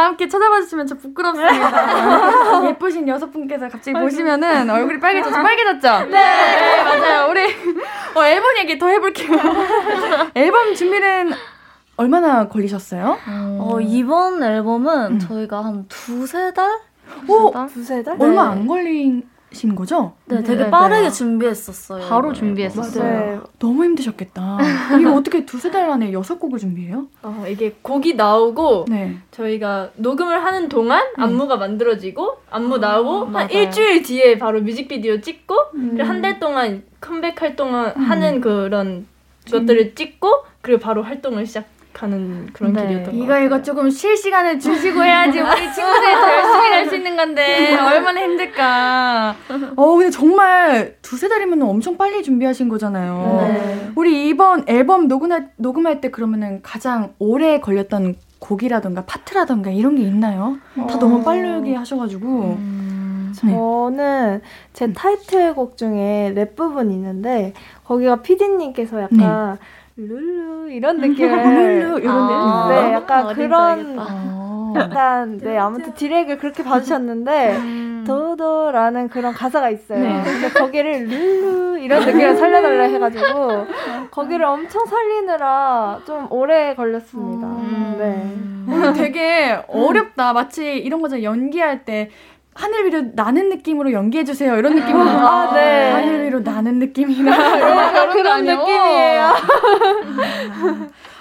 다 함께 쳐다봐 주시면 저 부끄럽습니다. 예쁘신 여섯 분께서 갑자기 보시면은 얼굴이 빨개졌죠? 빨개졌죠? 네, 맞아요. 우리 어, 앨범 얘기 더 해볼게요. 앨범 준비는 얼마나 걸리셨어요? 어, 이번 앨범은 음. 저희가 한 두세 달? 오, 두세 달? 얼마 안 걸리 신 거죠? 네, 되게 네, 빠르게 네. 준비했었어요. 바로. 준비했었어요. 네. 너무 힘드셨겠다. 이거 어떻게 두세 달 안에 여섯 곡을 준비해요? 어, 이게 곡이 나오고 네. 저희가 녹음을 하는 동안 안무가 만들어지고 안무 나오고 한 맞아요. 일주일 뒤에 바로 뮤직비디오 찍고 그리고 한달 동안 컴백할 동안 하는 그런 것들을 찍고 그리고 바로 활동을 시작 하는 그런 네. 길이었던 것 이거 같아요. 이거 조금 쉴 시간을 주시고 해야지 우리 친구들이 더 열심히 할 수 있는 건데 얼마나 힘들까. 어 근데 정말 두세 달이면 엄청 빨리 준비하신 거잖아요. 네. 우리 이번 앨범 녹음할, 녹음할 때 그러면은 가장 오래 걸렸던 곡이라던가 파트라던가 이런 게 있나요? 다 너무 빠르게 하셔가지고. 네. 저는 제 타이틀곡 중에 랩 부분이 있는데 거기가 피디님께서 약간 룰루 이런 느낌을 룰루 이런 아, 네 약간 어딘지 그런. 어. 약간 네 아무튼 디렉을 그렇게 봐주셨는데 음. 도도라는 그런 가사가 있어요. 네. 근데 거기를 룰루 이런 느낌을 살려달라 해가지고 거기를 엄청 살리느라 좀 오래 걸렸습니다. 음. 네. 오늘 되게 어렵다. 마치 이런 거잖아. 연기할 때 하늘 위로 나는 느낌으로 연기해 주세요. 이런 느낌으로. 아, 네. 하늘 위로 나는 느낌이라. 이런 그런 느낌이에요.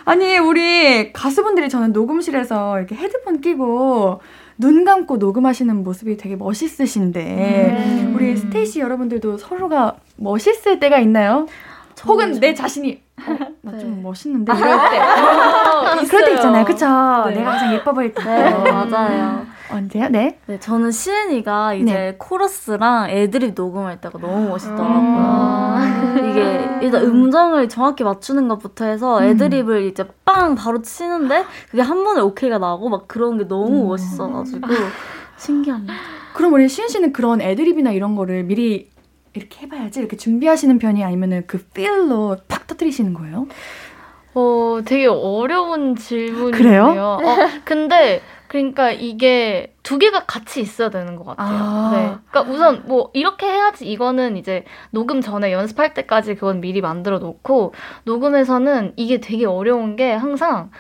아니 우리 가수분들이 저는 녹음실에서 이렇게 헤드폰 끼고 눈 감고 녹음하시는 모습이 되게 멋있으신데 음. 우리 스테이시 여러분들도 서로가 멋있을 때가 있나요? 혹은 내 자신이 어, 나좀 멋있는데 이럴 때 그럴 때 있잖아요, 그쵸? 네. 내가 가장 예뻐 보일 때. 네, 맞아요. 언제요? 네. 네, 저는 시은이가 이제 네. 코러스랑 애드립 녹음할 때가 너무 멋있더라고요. 아. 이게 일단 음정을 정확히 맞추는 것부터 해서 애드립을 이제 빵 바로 치는데 그게 한 번에 오케이가 나고 막 그런 게 너무 멋있어가지고 신기합니다. 그럼 우리 시은 씨는 그런 애드립이나 이런 거를 미리 이렇게 해봐야지 이렇게 준비하시는 편이 아니면은 그 필로 팍 터트리시는 거예요? 어, 되게 어려운 질문이에요. 그래요? 어, 근데 그러니까 이게 두 개가 같이 있어야 되는 것 같아요. 아. 네. 그러니까 우선 뭐 이렇게 해야지 이거는 이제 녹음 전에 연습할 때까지 그건 미리 만들어 놓고 녹음에서는 이게 되게 어려운 게 항상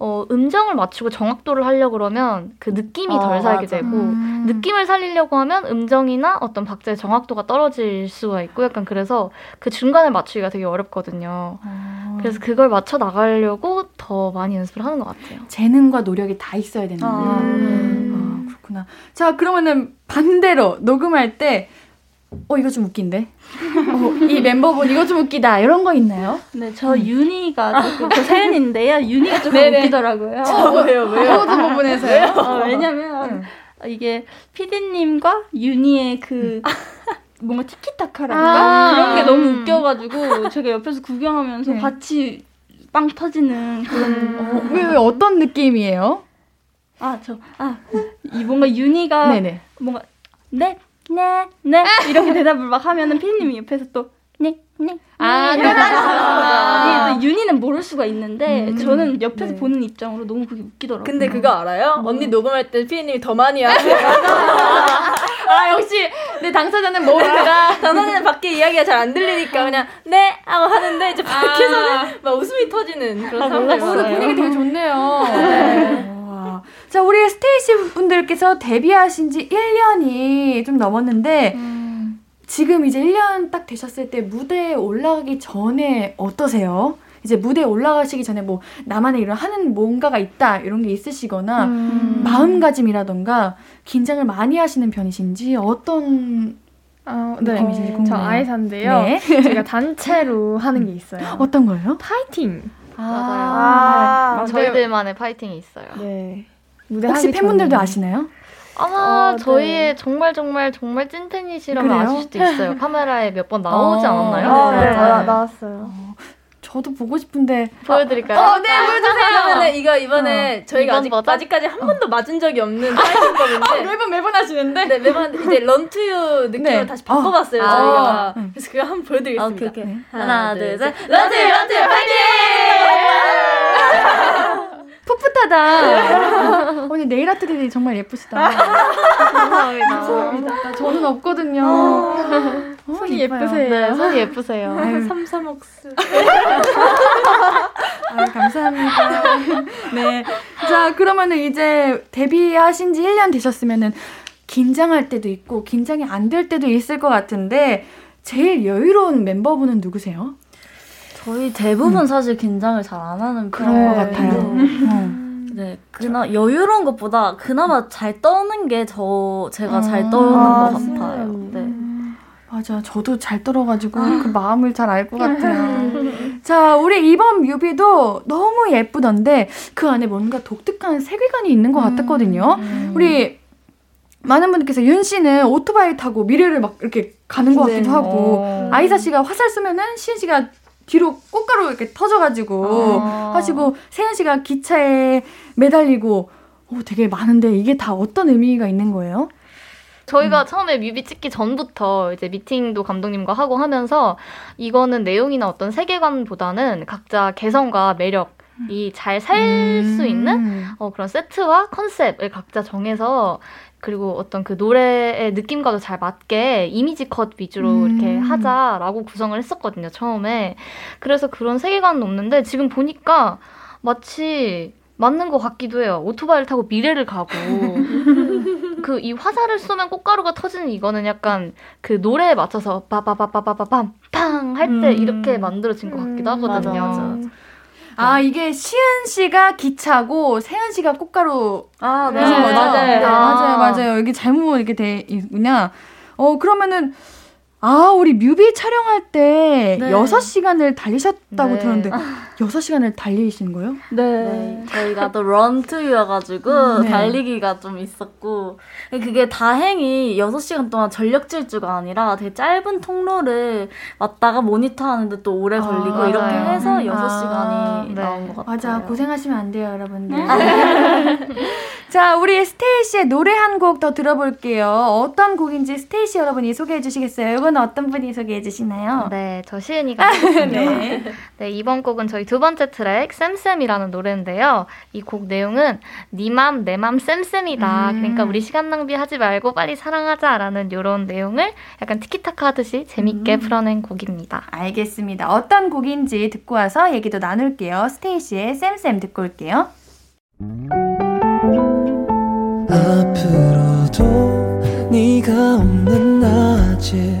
어, 음정을 맞추고 정확도를 하려 그러면 그 느낌이 어, 덜 살게 맞아. 되고 음. 느낌을 살리려고 하면 음정이나 어떤 박자의 정확도가 떨어질 수가 있고 약간 그래서 그 중간을 맞추기가 되게 어렵거든요. 어. 그래서 그걸 맞춰 나가려고 더 많이 연습을 하는 것 같아요. 재능과 노력이 다 있어야 되는 아. 음. 아, 그렇구나. 자 그러면은 반대로 녹음할 때 어, 이거 좀 웃긴데? 어, 이 멤버분 이거 좀 웃기다. 이런 거 있나요? 네, 저 음. 윤희가 조금, 저 세연인데요. 윤희가 조금 네네. 웃기더라고요. 어, 왜요, 왜요? 어떤 부분에서요? 어, 왜냐면, 응. 이게 피디님과 윤희의 그, 뭔가 티키타카랄까? 아~ 그런 게 너무 웃겨가지고, 제가 옆에서 구경하면서 네. 같이 빵 터지는 그런. 음. 왜, 왜, 어떤 느낌이에요? 아, 저, 아, 이 뭔가 윤희가, 네네. 뭔가, 네, 네, 네 이렇게 대답을 막 하면은 피디님이 옆에서 또 네, 네. 아, 네. 아, 윤희는 모를 수가 있는데 음, 저는 옆에서 네. 보는 입장으로 너무 그게 웃기더라고요. 근데 그거 알아요? 뭐. 언니 녹음할 때 피디님이 더 많이 하세요. 아 역시 내 당사자는 모르니까 당사자는 밖에 이야기가 잘 안 들리니까 그냥 네 하고 하는데 이제 밖에서는 아. 막 웃음이 터지는 그런 아, 상황이 있어요. 분위기 되게 좋네요. 네. 자, 우리 스테이시 분들께서 데뷔하신 지 1년이 좀 넘었는데, 음. 지금 이제 1년 딱 되셨을 때 무대에 올라가기 전에 어떠세요? 이제 무대에 올라가시기 전에 뭐 나만의 이런 하는 뭔가가 있다 이런 게 있으시거나 음. 마음가짐이라던가 긴장을 많이 하시는 편이신지 어떤 어, 네. 저 아이사인데요. 네. 제가 단체로 하는 게 있어요. 어떤 거요? 파이팅. 아, 맞아요. 아, 네. 저희들만의 파이팅이 있어요. 네. 혹시 팬분들도 전에. 아시나요? 아마 어, 저희의 네. 정말 정말 정말 찐팬이시라면 그래요? 아실 수도 있어요. 카메라에 몇 번 나오지 어, 않았나요? 아, 네, 네. 나, 나왔어요. 어, 저도 보고 싶은데 보여드릴까요? 어, 네, 보여주세요. 그러면 이거 이번에 어, 저희가 아직 버전? 아직까지 한 번도 맞은 적이 없는 파이팅법인데 아, 매번 매번 하시는데 네, 매번 이제 런투유 느낌으로 네. 다시 바꿔봤어요 아, 저희가. 아, 그래서 그거 한번 보여드리겠습니다. 오케이, 오케이. 하나, 하나, 둘, 셋, 런투유, 런투유, 파이팅! 풋풋하다. 오늘 네일 아트들이 정말 예쁘시다. 감사합니다. 감사합니다. 저는 없거든요. 어, 어 손이 예쁘세요. 네, 손이 예쁘세요. 삼삼옥수. 아, 감사합니다. 네. 자, 그러면은 이제 데뷔하신 지 1년 되셨으면은 긴장할 때도 있고 긴장이 안 될 때도 있을 것 같은데 제일 여유로운 멤버분은 누구세요? 저희 대부분 음. 사실 긴장을 잘 안 하는 그런 것 같아요. 음. 네, 그나 여유로운 것보다 그나마 잘 떠는 게 저 제가 아, 잘 떠는 아, 것 같아요. 네. 맞아, 저도 잘 떨어가지고 아. 그 마음을 잘 알 것 같아요. 자, 우리 이번 뮤비도 너무 예쁘던데 그 안에 뭔가 독특한 세계관이 있는 것 음. 같았거든요. 음. 우리 많은 분들께서 윤 씨는 오토바이 타고 미래를 막 이렇게 가는 것 같기도 네. 하고 오. 어. 아이사 씨가 화살 쏘면은 시은 씨가 뒤로 꽃가루 이렇게 터져가지고 아. 하시고 세연 씨가 기차에 매달리고 오, 되게 많은데 이게 다 어떤 의미가 있는 거예요? 저희가 음. 처음에 뮤비 찍기 전부터 이제 미팅도 감독님과 하고 하면서 이거는 내용이나 어떤 세계관보다는 각자 개성과 매력 이잘 살수 음. 있는 어, 그런 세트와 컨셉을 각자 정해서 그리고 어떤 그 노래의 느낌과도 잘 맞게 이미지 컷 위주로 음. 이렇게 하자라고 구성을 했었거든요, 처음에. 그래서 그런 세계관은 없는데 지금 보니까 마치 맞는 것 같기도 해요. 오토바이를 타고 미래를 가고. 그 이 화살을 쏘면 꽃가루가 터지는 이거는 약간 그 노래에 맞춰서 빠바바바바바밤 팡 할 때 음. 이렇게 만들어진 것 같기도 음, 하거든요. 맞아, 맞아. 아 이게 시은 씨가 기차고 세은 씨가 꽃가루 아 네. 맞아요. 맞아요. 맞아요 맞아요 이게 잘못 이렇게 돼 있구나 어 그러면은 아, 우리 뮤비 촬영할 때 네. 6시간을 달리셨다고 네. 들었는데 6시간을 달리신 거예요? 네. 네. 저희가 또 런투여가지고 음, 네. 달리기가 좀 있었고 그게 다행히 6시간 동안 전력 질주가 아니라 되게 짧은 통로를 왔다가 모니터 하는데 또 오래 걸리고 아, 이렇게 해서 6시간이 아, 네. 나온 것 같아요. 맞아. 고생하시면 안 돼요, 여러분들. 자, 우리 스테이시의 노래 한 곡 더 들어볼게요. 어떤 곡인지 스테이시 여러분이 소개해 주시겠어요? 이건 어떤 분이 소개해 주시나요? 네, 저 시은이가 네. 네, 이번 곡은 저희 두 번째 트랙 SAME SAME이라는 노래인데요. 이 곡 내용은 니맘 내맘 same same이다. 음. 그러니까 우리 시간 낭비하지 말고 빨리 사랑하자라는 이런 내용을 약간 티키타카 하듯이 재밌게 음. 풀어낸 곡입니다. 알겠습니다. 어떤 곡인지 듣고 와서 얘기도 나눌게요. 스테이시의 쌤쌤 듣고 올게요. 앞으로도 네가 없는 낮에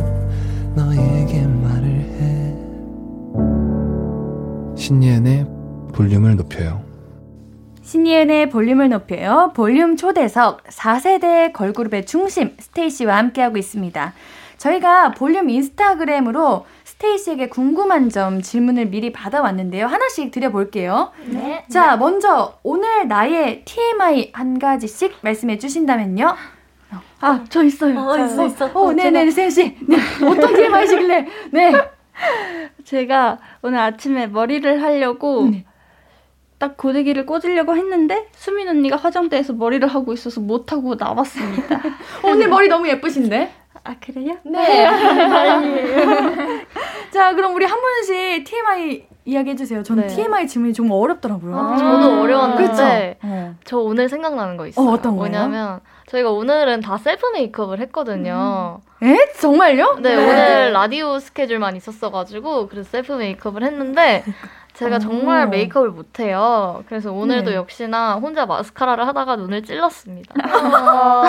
신예은의 볼륨을 높여요 신예은의 볼륨을 높여요. 볼륨 초대석 4세대 걸그룹의 중심 스테이씨와 함께하고 있습니다. 저희가 볼륨 인스타그램으로 스테이씨에게 궁금한 점 질문을 미리 받아왔는데요. 하나씩 드려볼게요. 네. 자, 먼저 오늘 나의 TMI 한 가지씩 말씀해 주신다면요. 아, 저 있어요. 어, 있어, 있어. 어, 네네, 네, 세연씨. 네, 어떤 TMI시길래. 네. 제가 오늘 아침에 머리를 하려고 네. 딱 고데기를 꽂으려고 했는데 수민 언니가 화장대에서 머리를 하고 있어서 못 하고 나왔습니다. 오늘 머리 너무 예쁘신데? 아 그래요? 네. 자 그럼 우리 한 분씩 TMI 이야기해 주세요. 저는 네. TMI 질문이 좀 어렵더라고요. 아, 저도 어려웠는데 어. 저 오늘 생각나는 거 있어요. 어, 어떤 거요? 왜냐면 저희가 오늘은 다 셀프 메이크업을 했거든요. 음. 에? 정말요? 네, 네, 오늘 라디오 스케줄만 있었어가지고 그래서 셀프 메이크업을 했는데 제가 정말 메이크업을 못해요. 그래서 오늘도 네. 역시나 혼자 마스카라를 하다가 눈을 찔렀습니다. 아~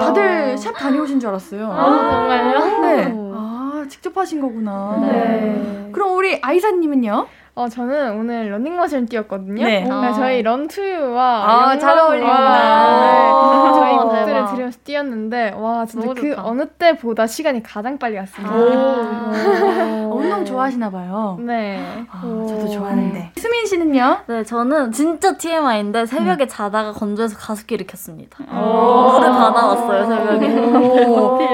다들 샵 다녀오신 줄 알았어요. 아, 정말요? 네. 아, 직접 하신 거구나. 네. 그럼 우리 아이사님은요? 어, 저는 오늘 러닝머신을 뛰었거든요. 네. 네 아. 저희 런투유와 아, 잘 어울리구나. 네. 저희 아, 곡들을 들으면서 뛰었는데, 와, 진짜 그 좋다. 어느 때보다 시간이 가장 빨리 갔습니다. 운동 좋아하시나 봐요. 네. 아, 저도 좋아하는데. 수민 씨는요? 네, 저는 진짜 TMI인데 새벽에 음. 자다가 건조해서 가습기를 켰습니다. 물을 다 나왔어요, 새벽에.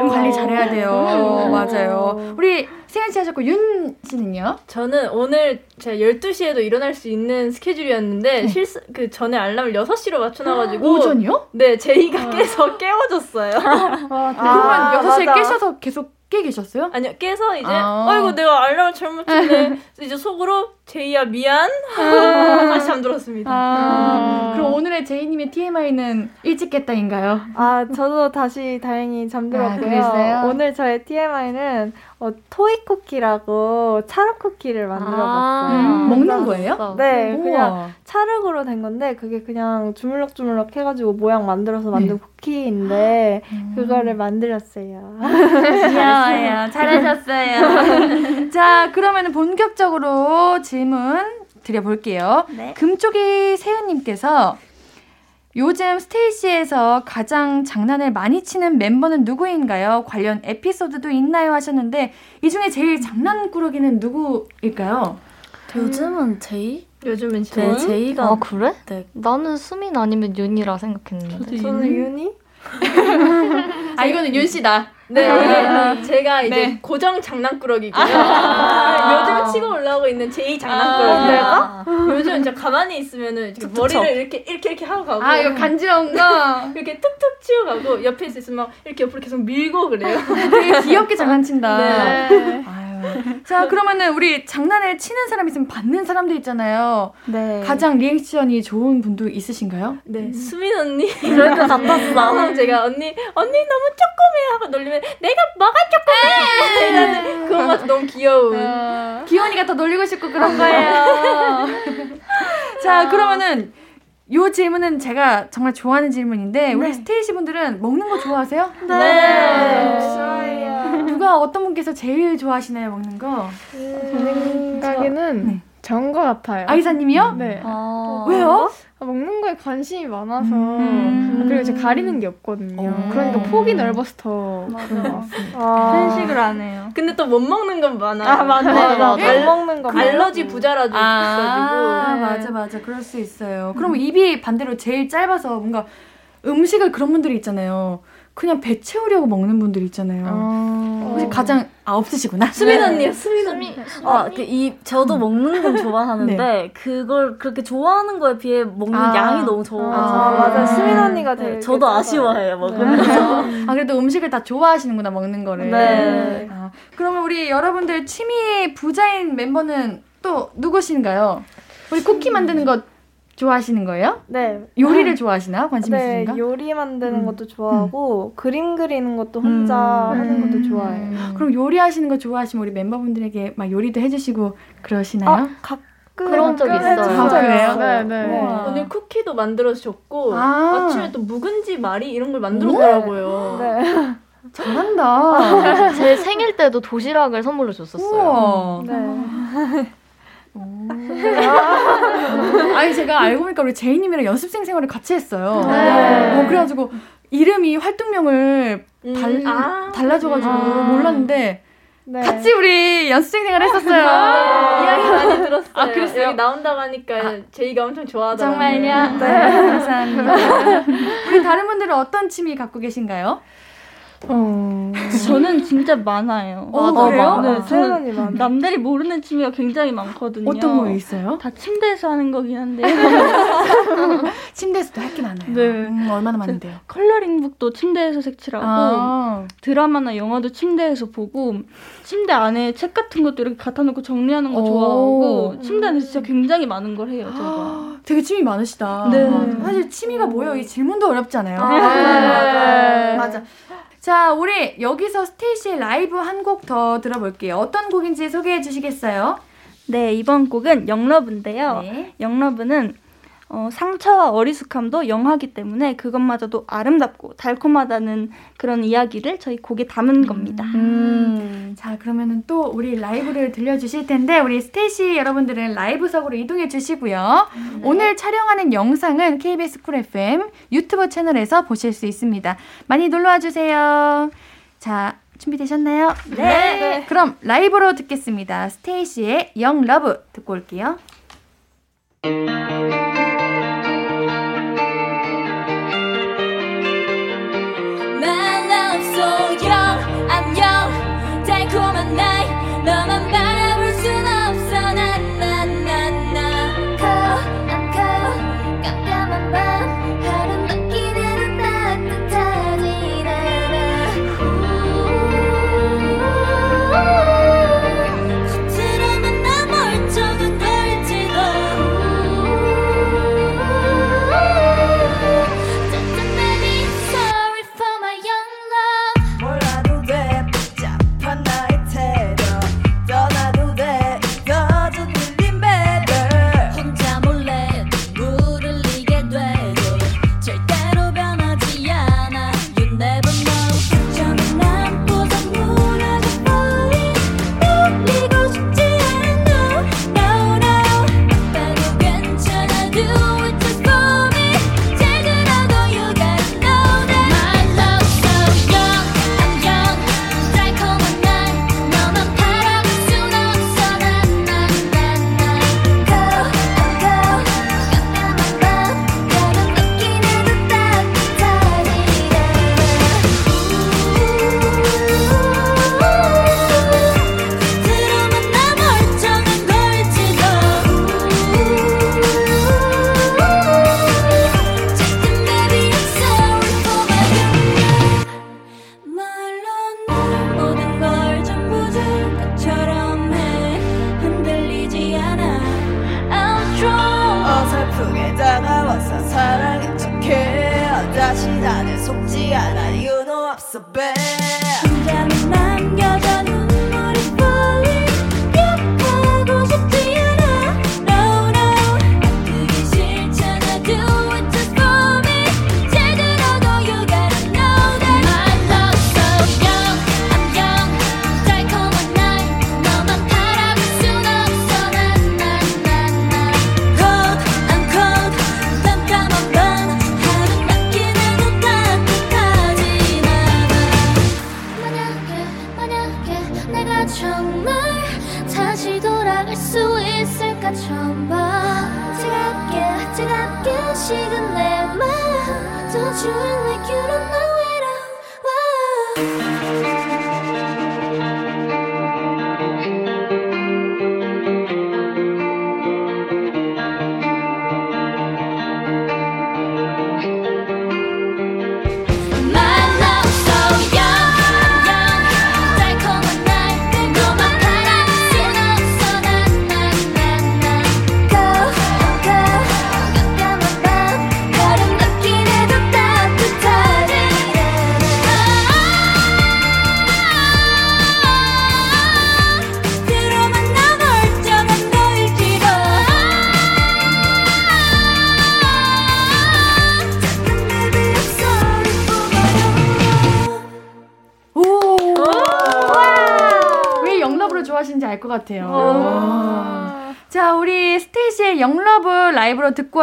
관리 잘해야 돼요. 맞아요. 우리 세연 씨 하셨고 윤 씨는요? 저는 오늘 제가 12시에도 일어날 수 있는 스케줄이었는데 네. 실수 그 전에 알람을 6시로 맞춰 놔 가지고 오전이요? 네, 제이가 아. 깨서 깨워줬어요. 아, 그러면 6시에 맞아. 깨셔서 계속 깨 계셨어요? 아니요, 깨서 이제 아. 어이구 내가 알람을 잘못 쳤네. 이제 속으로 제이야 미안 아. 다시 잠들었습니다. 아. 음. 그럼 오늘의 제이님의 TMI는 일찍 깼다인가요? 아 저도 다시 다행히 잠들었고요. 아, 오늘 저의 TMI는 어, 토이 쿠키라고 차르 쿠키를 만들어봤어요. 아, 음, 먹는 거예요? 네, 우와. 그냥 차르으로 된 건데 그게 그냥 주물럭주물럭 해가지고 모양 만들어서 만든 네. 쿠키인데 음. 그거를 만들었어요. 귀여워요. 잘하셨어요. 자, 그러면 본격적으로 질문 드려볼게요. 네. 금쪽이 세은님께서 요즘 스테이시에서 가장 장난을 많이 치는 멤버는 누구인가요? 관련 에피소드도 있나요? 하셨는데 이 중에 제일 장난꾸러기는 누구일까요? 요즘은 제이? 요즘은 제이? 네, 제이가. 아, 그래? 네. 나는 수민 아니면 윤이라 생각했는데. 저는 윤이? 아, 이거는 윤 씨다. 네, 아, 제가 이제 네. 고정 장난꾸러기고요. 아~ 요즘 치고 올라오고 있는 제이 장난꾸러기가 아~ 요즘 이제 가만히 있으면은 이렇게 머리를 이렇게 이렇게 이렇게 하고 가고 아 이거 간지러운 거 이렇게 툭툭 치고 가고 옆에 있으면 이렇게 옆으로 계속 밀고 그래요. 되게 귀엽게 장난친다. 네. 자, 그러면은 우리 장난을 치는 사람 있으면 받는 사람도 있잖아요. 네. 가장 리액션이 좋은 분도 있으신가요? 네, 음. 수민 언니. 그럴 것 같았어. 제가 언니, 언니 너무 조그매 하고 놀리면 내가 뭐가 조그매? 그것마저 너무 귀여운. 어. 귀여우니까 더 놀리고 싶고 그런 거예요. 자, 그러면은 요 질문은 제가 정말 좋아하는 질문인데 네. 우리 스테이시 분들은 먹는 거 좋아하세요? 네. 네. 좋아해요. 누가 어떤 분께서 제일 좋아하시나요 먹는 거? 음, 생각에는 네. 전것 같아요. 아이사님이요? 네. 아... 왜요? 아, 먹는 거에 관심이 많아서 음. 그리고 이제 가리는 게 없거든요. 음. 그러니까 폭이 넓어서 더 그런 것 같습니다. 아. 편식을 안 해요. 근데 또 못 먹는 건 많아요. 아 맞네. 맞아. 못 먹는 거 알러지 부자라도 아. 있어가지고. 아 맞아 맞아 그럴 수 있어요. 그럼 입이 반대로 제일 짧아서 뭔가 음식을 그런 분들이 있잖아요. 그냥 배 채우려고 먹는 분들 있잖아요. 어... 혹시 가장 아 없으시구나. 수민 네. 언니요, 수민 언니. 아, 그이 저도 음. 먹는 건 좋아하는데 네. 그걸 그렇게 좋아하는 거에 비해 먹는 아. 양이 너무 적어서. 아, 맞아. 수민 언니가 되게. 네, 저도 아쉬워해요 먹으면서. 네. 아 그래도 음식을 다 좋아하시는구나 먹는 거를. 네. 아, 그러면 우리 여러분들 취미 부자인 멤버는 또 누구신가요? 우리 쿠키 만드는 거 좋아하시는 거예요? 네. 요리를 좋아하시나요? 관심 네, 있으신가? 요리 만드는 음. 것도 좋아하고 음. 그림 그리는 것도 혼자 음. 하는 것도 좋아해요. 음. 그럼 요리하시는 거 좋아하시면 우리 멤버분들에게 막 요리도 해주시고 그러시나요? 아, 가끔 그런 적 있어요. 진짜요? 네, 네. 네. 오늘 쿠키도 만들어 주셨고 아. 아침에 또 묵은지 말이 이런 걸 만들었더라고요. 네. 잘한다. 제 생일 때도 도시락을 선물로 줬었어요. 우와. 네. 아니 제가 알고 보니까 우리 제이님이랑 연습생 생활을 같이 했어요. 네. 어, 그래가지고 이름이 활동명을 음, 달, 아, 달라져가지고 아. 몰랐는데 네. 같이 우리 연습생 생활 했었어요. 아, 이야기 많이 들었어요. 아, 그랬어요? 여기 나온다고 하니까 아, 제이가 엄청 좋아하더라고요. 정말요? 네. 네. 감사합니다. 우리 다른 분들은 어떤 취미 갖고 계신가요? 어... 저는 진짜 많아요. 어, 그래요? 네, 저는 많아. 남들이 모르는 취미가 굉장히 많거든요. 어떤 거 있어요? 다 침대에서 하는 거긴 한데. 침대에서도 할 게 많아요. 네. 음, 얼마나 많은데요? 컬러링북도 침대에서 색칠하고 아. 드라마나 영화도 침대에서 보고 침대 안에 책 같은 것도 이렇게 갖다 놓고 정리하는 거 좋아하고 침대 안에 진짜 굉장히 많은 걸 해요. 제가. 되게 취미 많으시다. 네. 사실 취미가 뭐예요? 이 질문도 어렵잖아요. 아, 네. 맞아. 자, 우리 여기서 스테이시의 라이브 한 곡 더 들어볼게요. 어떤 곡인지 소개해 주시겠어요? 네, 이번 곡은 YOUNG LUV인데요. 네. YOUNG LUV는 어, 상처와 어리숙함도 young하기 때문에 그것마저도 아름답고 달콤하다는 그런 이야기를 저희 곡에 담은 음. 겁니다. 음. 자, 그러면은 또 우리 라이브를 들려주실 텐데, 우리 스테이시 여러분들은 라이브석으로 이동해 주시고요. 네. 오늘 촬영하는 영상은 KBS 쿨 FM 유튜브 채널에서 보실 수 있습니다. 많이 놀러와 주세요. 자, 준비되셨나요? 네. 네. 그럼 라이브로 듣겠습니다. 스테이시의 YOUNG LUV 듣고 올게요.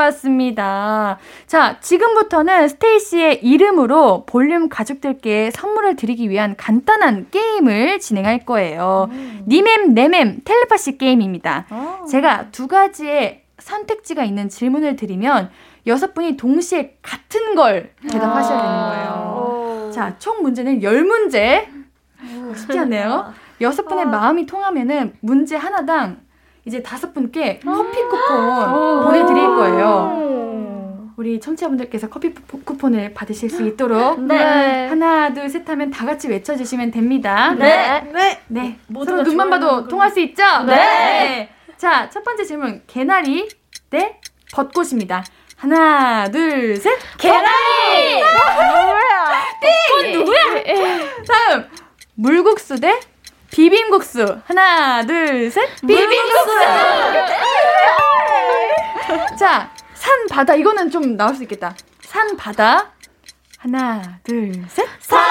라이브로 듣고 왔습니다. 자, 지금부터는 스테이시의 이름으로 볼륨 가족들께 선물을 드리기 위한 간단한 게임을 진행할 거예요. 음. 니맴, 네맴 텔레파시 게임입니다. 오. 제가 두 가지의 선택지가 있는 질문을 드리면 여섯 분이 동시에 같은 걸 대답하셔야 되는 거예요. 자, 총 문제는 열문제 쉽지 않네요. 여섯 분의 아. 마음이 통하면은 문제 하나당 이제 다섯 분께 커피 쿠폰 보내드릴 거예요. 우리 청취자분들께서 커피 쿠폰을 받으실 수 있도록 네. 하나 둘 셋 하면 다 같이 외쳐주시면 됩니다. 네. 네. 네. 서로 눈만 봐도 통할 수 있죠? 네. 네. 자, 첫 번째 질문. 개나리 대 벚꽃입니다. 하나, 둘, 셋. 개나리! 누구야? 벚꽃 누구야? 다음. 물국수 대 비빔국수. 하나, 둘, 셋. 비빔국수! 자, 산, 바다. 이거는 좀 나올 수 있겠다. 산, 바다. 하나, 둘, 셋. 사람!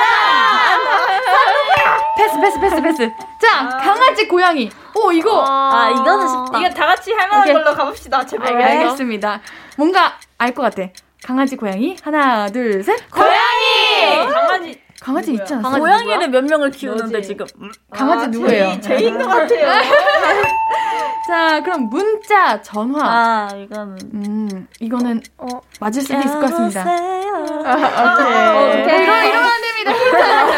패스, 패스, 패스, 패스. 자, 아. 강아지, 고양이. 오, 이거. 아, 아 이거는 쉽다. 이거 다 같이 할 만한 오케이. 걸로 가봅시다. 제발. 알겠습니다. 뭔가 알 것 같아. 강아지, 고양이. 하나, 둘, 셋. 고양이! 강아지. 강아지 있지 않아 고양이를 몇 명을 키우는데 지금. 강아지 아, 누구예요? 제인 것 같아요. 자, 그럼 문자, 전화. 아, 이거는. 음, 이거는 어, 맞을 수도 있을 것 같습니다. 아, 오케이. 오케이. 이러, 이러면 안 됩니다.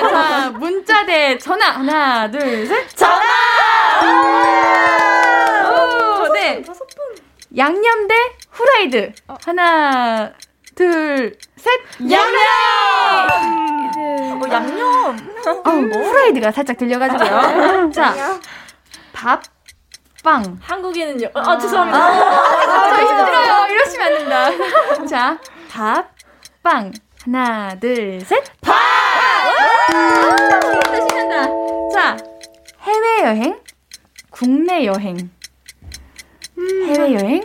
자, 문자 대 전화. 하나, 둘, 셋. 전화! 오, 네. 양념 대 후라이드. 어. 하나, 둘, 셋. 양념! 어, 양념. 어, 후라이드가 살짝 들려가지고요. 자, 밥, 빵. 한국인은요. 아, 아 죄송합니다. 아, 아, 저 힘들어요. 이러시면 안 된다. 자, 밥, 빵. 하나, 둘, 셋. 밥! 신난다, 신난다. 자, 해외여행, 국내 여행. 음. 해외여행,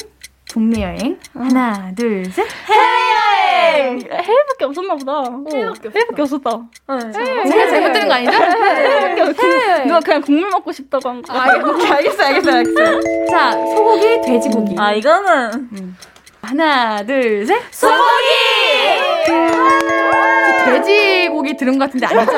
국내 여행. 하나, 둘, 셋. 해외여행! 해외밖에 없었나 보다. 해외밖에, 해외밖에 없었다. 네. 제가 잘못 들은 거 아니죠? 해외밖에 없어. 누가 그냥 국물 먹고 싶다고 한 거. 아, 오케이, 알겠어, 알겠어, 알겠어. 자, 소고기, 돼지고기. 아, 이거는. 음. 하나, 둘, 셋. 소고기! 돼지고기 들은 것 같은데 아니죠?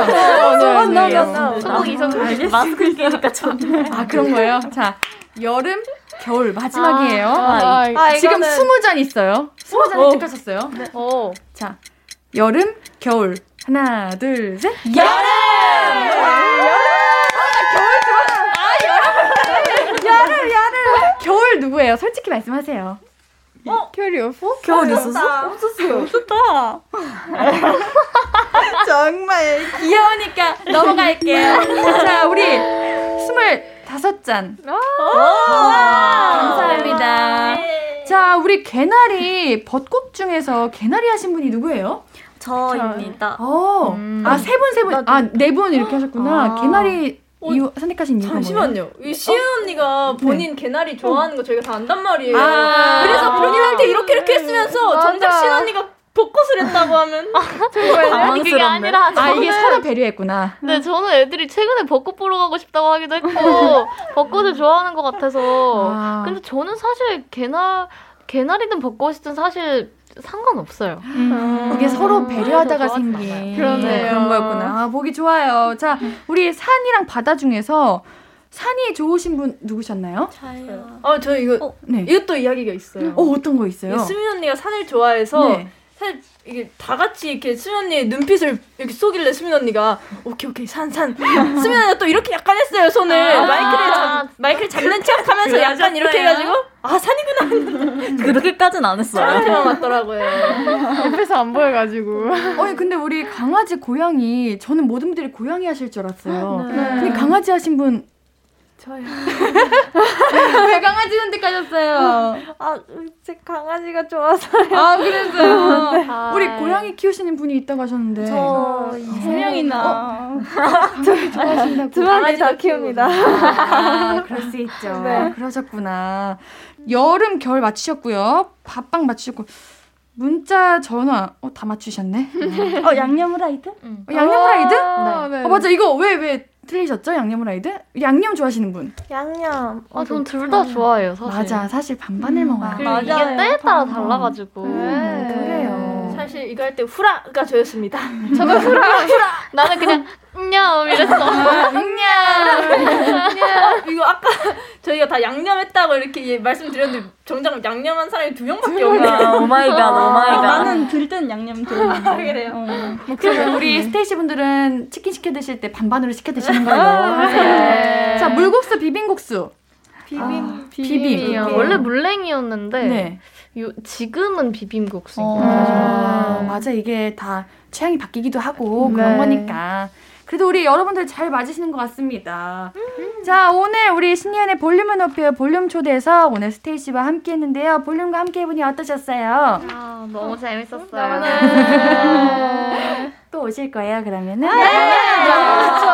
소고기, 소고기, 소고기. 마스크 끼니까 좀. 아, 그런 거예요? 자, 여름, 겨울 마지막이에요. 아, 아, 아, 지금 이거는... 20잔 있어요. 20잔 어. 획득하셨어요. 네. 오. 자, 여름, 겨울. 하나, 둘, 셋. 여름! 여름, 여름. 겨울 누구예요? 솔직히 말씀하세요. 어? 겨울이 없어? 겨울 있었어? 없었어요. 없었다. 정말 귀여우니까 넘어갈게요. 자, 우리 스물 다섯 잔. 감사합니다. 네. 자, 우리 개나리 벚꽃 중에서 개나리 하신 분이 누구예요? 저입니다. 어, 음. 아, 세 분, 세 분. 아, 네 분 이렇게 하셨구나. 아. 개나리 어, 이유 선택하신 이유가 잠시만요. 이 시은 어? 언니가 네. 본인 네. 개나리 좋아하는 거 저희가 다 안단 말이에요. 아~ 그래서 본인한테 이렇게 이렇게 했으면서 정작 시은 언니가 벚꽃을 했다고 하면 정말 아니 그게 아니라 아 이게 서로 배려했구나. 네 저는 애들이 최근에 벚꽃 보러 가고 싶다고 하기도 했고 벚꽃을 좋아하는 것 같아서 아. 근데 저는 사실 개나 개나리든 벚꽃이든 사실 상관없어요. 음. 이게 서로 배려하다가 생긴 그런 그런 거였구나. 아, 보기 좋아요. 자, 우리 산이랑 바다 중에서 산이 좋으신 분 누구셨나요? 저요. 아, 저 이거 어, 네. 이것도 이야기가 있어요. 어, 어떤 거 있어요? 수민 언니가 산을 좋아해서 네. 사실 이게 다 같이 이렇게 수민 언니의 눈빛을 이렇게 쏘길래 수민 언니가 오케이 오케이 산 산. 수민 언니가 또 이렇게 약간 했어요 손을 아~ 마이크를 잡 마이크를 잡는 척하면서 약간 이렇게 해가지고 아 산이구나. 그렇게까지는 안 했어요. 저한테만 맞더라고요. 옆에서 안 보여가지고. 어니 근데 우리 강아지 고양이 저는 모든 분들이 고양이 하실 줄 알았어요. 네. 근데 강아지 하신 분 저요. 왜 강아지 선택하셨어요? 아, 제 강아지가 좋아서요. 아, 그랬어요. 네. 우리 고양이 키우시는 분이 있다고 하셨는데. 저세 명이나. 저희 좋아하신다고. 두 마리 다 키웁니다. 아, 그럴 수 있죠. 네. 그러셨구나. 여름, 겨울 맞추셨고요. 밥빵 맞추셨고. 문자, 전화, 어, 다 맞추셨네. 어, 양념 후라이드? 응. 어, 양념 후라이드? 아, 네. 어, 맞아. 이거 왜, 왜 틀리셨죠? 양념 후라이드? 양념 좋아하시는 분? 양념. 아, 전 둘 다 좋아해요, 사실. 맞아. 사실 반반을 음, 먹어요. 맞아요. 이게 때에 따라 달라가지고. 네. 그래요. 사실 이거 할 때 후라가 저였습니다. 저도 후라, 후라. 나는 그냥 냠 이랬어. 아까 저희가 다 양념했다고 이렇게 말씀드렸는데 정작 양념한 사람이 두 명밖에 없네요. 오마이갓, 오마이갓. 나는 들 땐 양념 들었는데. 아, 그래요? 어. 그러면 우리 스테이시 분들은 치킨 시켜 드실 때 반반으로 시켜 드시는 걸로 하세요. 자, 물국수, 비빔국수. 비빔, 아, 비빔. 비빔. 원래 물냉이었는데 네. 요, 지금은 비빔국수인 어. 아, 맞아 이게 다 취향이 바뀌기도 하고 네. 그런 거니까. 그래도 우리 여러분들 잘 맞으시는 것 같습니다. 음. 자, 오늘 우리 신예은의 볼륨을 높여 볼륨 초대에서 오늘 스테이씨와 함께 했는데요. 볼륨과 함께 해보니 어떠셨어요? 아, 너무 재밌었어요. 네. 또 오실 거예요, 그러면은? 네! 네. 그렇죠.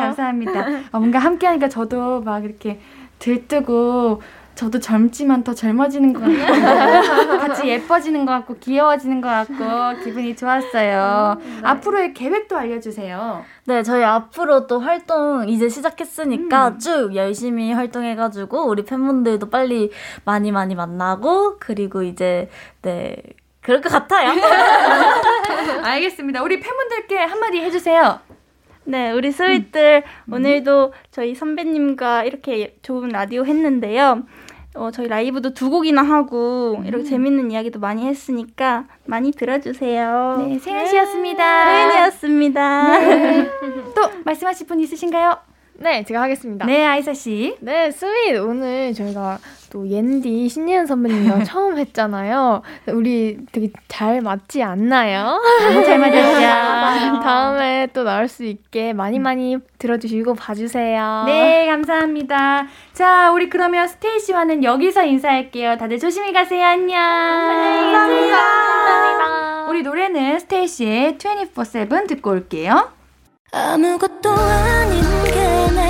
감사합니다. 어, 뭔가 함께 하니까 저도 막 이렇게 들뜨고 저도 젊지만 더 젊어지는 것 같고 같이 예뻐지는 것 같고 귀여워지는 것 같고 기분이 좋았어요. 음, 네. 앞으로의 계획도 알려주세요. 네, 저희 앞으로 또 활동 이제 시작했으니까 음. 쭉 열심히 활동해가지고 우리 팬분들도 빨리 많이 많이 만나고 그리고 이제 네 그럴 것 같아요. 알겠습니다. 우리 팬분들께 한마디 해주세요. 네, 우리 스윗들 음. 오늘도 저희 선배님과 이렇게 좋은 라디오 했는데요. 어, 저희 라이브도 두 곡이나 하고 음. 이렇게 재밌는 이야기도 많이 했으니까 많이 들어주세요. 네, 세은 씨였습니다. 세은이었습니다. 네. 또 말씀하실 분 있으신가요? 네, 제가 하겠습니다. 네, 아이사 씨. 네, 스윗 오늘 저희가 또 옌디 신예은 선배님이랑 처음 했잖아요. 우리 되게 잘 맞지 않나요? 너무 잘 맞았죠. 다음에 또 나올 수 있게 많이 많이 들어주시고 봐주세요. 네, 감사합니다. 자, 우리 그러면 스테이시와는 여기서 인사할게요. 다들 조심히 가세요. 안녕. 네, 감사합니다. 감사합니다. 우리 노래는 스테이시의 24-7 듣고 올게요. 아무것도 아닌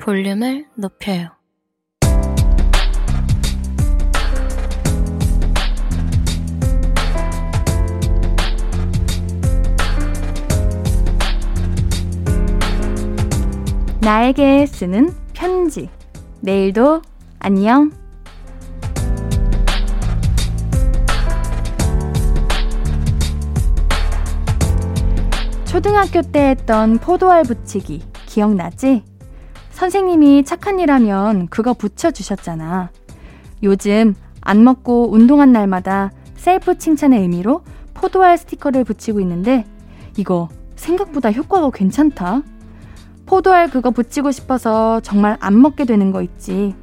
볼륨을 높여요. 나에게 쓰는 편지. 내일도 안녕. 초등학교 때 했던 포도알 붙이기. 기억나지? 선생님이 착한 일 하면 그거 붙여주셨잖아. 요즘 안 먹고 운동한 날마다 셀프 칭찬의 의미로 포도알 스티커를 붙이고 있는데 이거 생각보다 효과가 괜찮다. 포도알 그거 붙이고 싶어서 정말 안 먹게 되는 거 있지.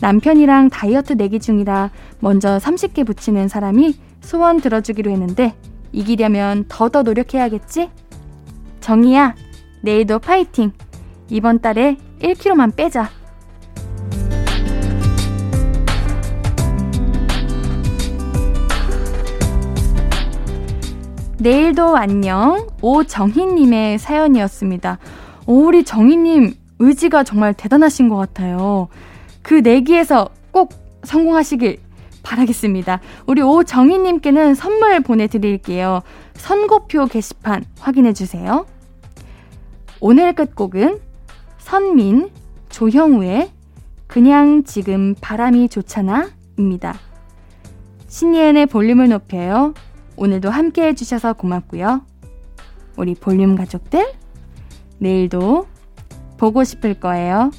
남편이랑 다이어트 내기 중이라 먼저 30개 붙이는 사람이 소원 들어주기로 했는데 이기려면 더더 노력해야겠지? 정이야, 내일도 파이팅! 이번 달에 1kg만 빼자. 내일도 안녕. 오정희님의 사연이었습니다. 오, 우리 정희님 의지가 정말 대단하신 것 같아요. 그 내기에서 꼭 성공하시길 바라겠습니다. 우리 오정희님께는 선물 보내드릴게요. 선고표 게시판 확인해주세요. 오늘 끝곡은 선민, 조형우의 그냥 지금 바람이 좋잖아 입니다. 신예은의 볼륨을 높여요. 오늘도 함께 해주셔서 고맙고요. 우리 볼륨 가족들, 내일도 보고 싶을 거예요.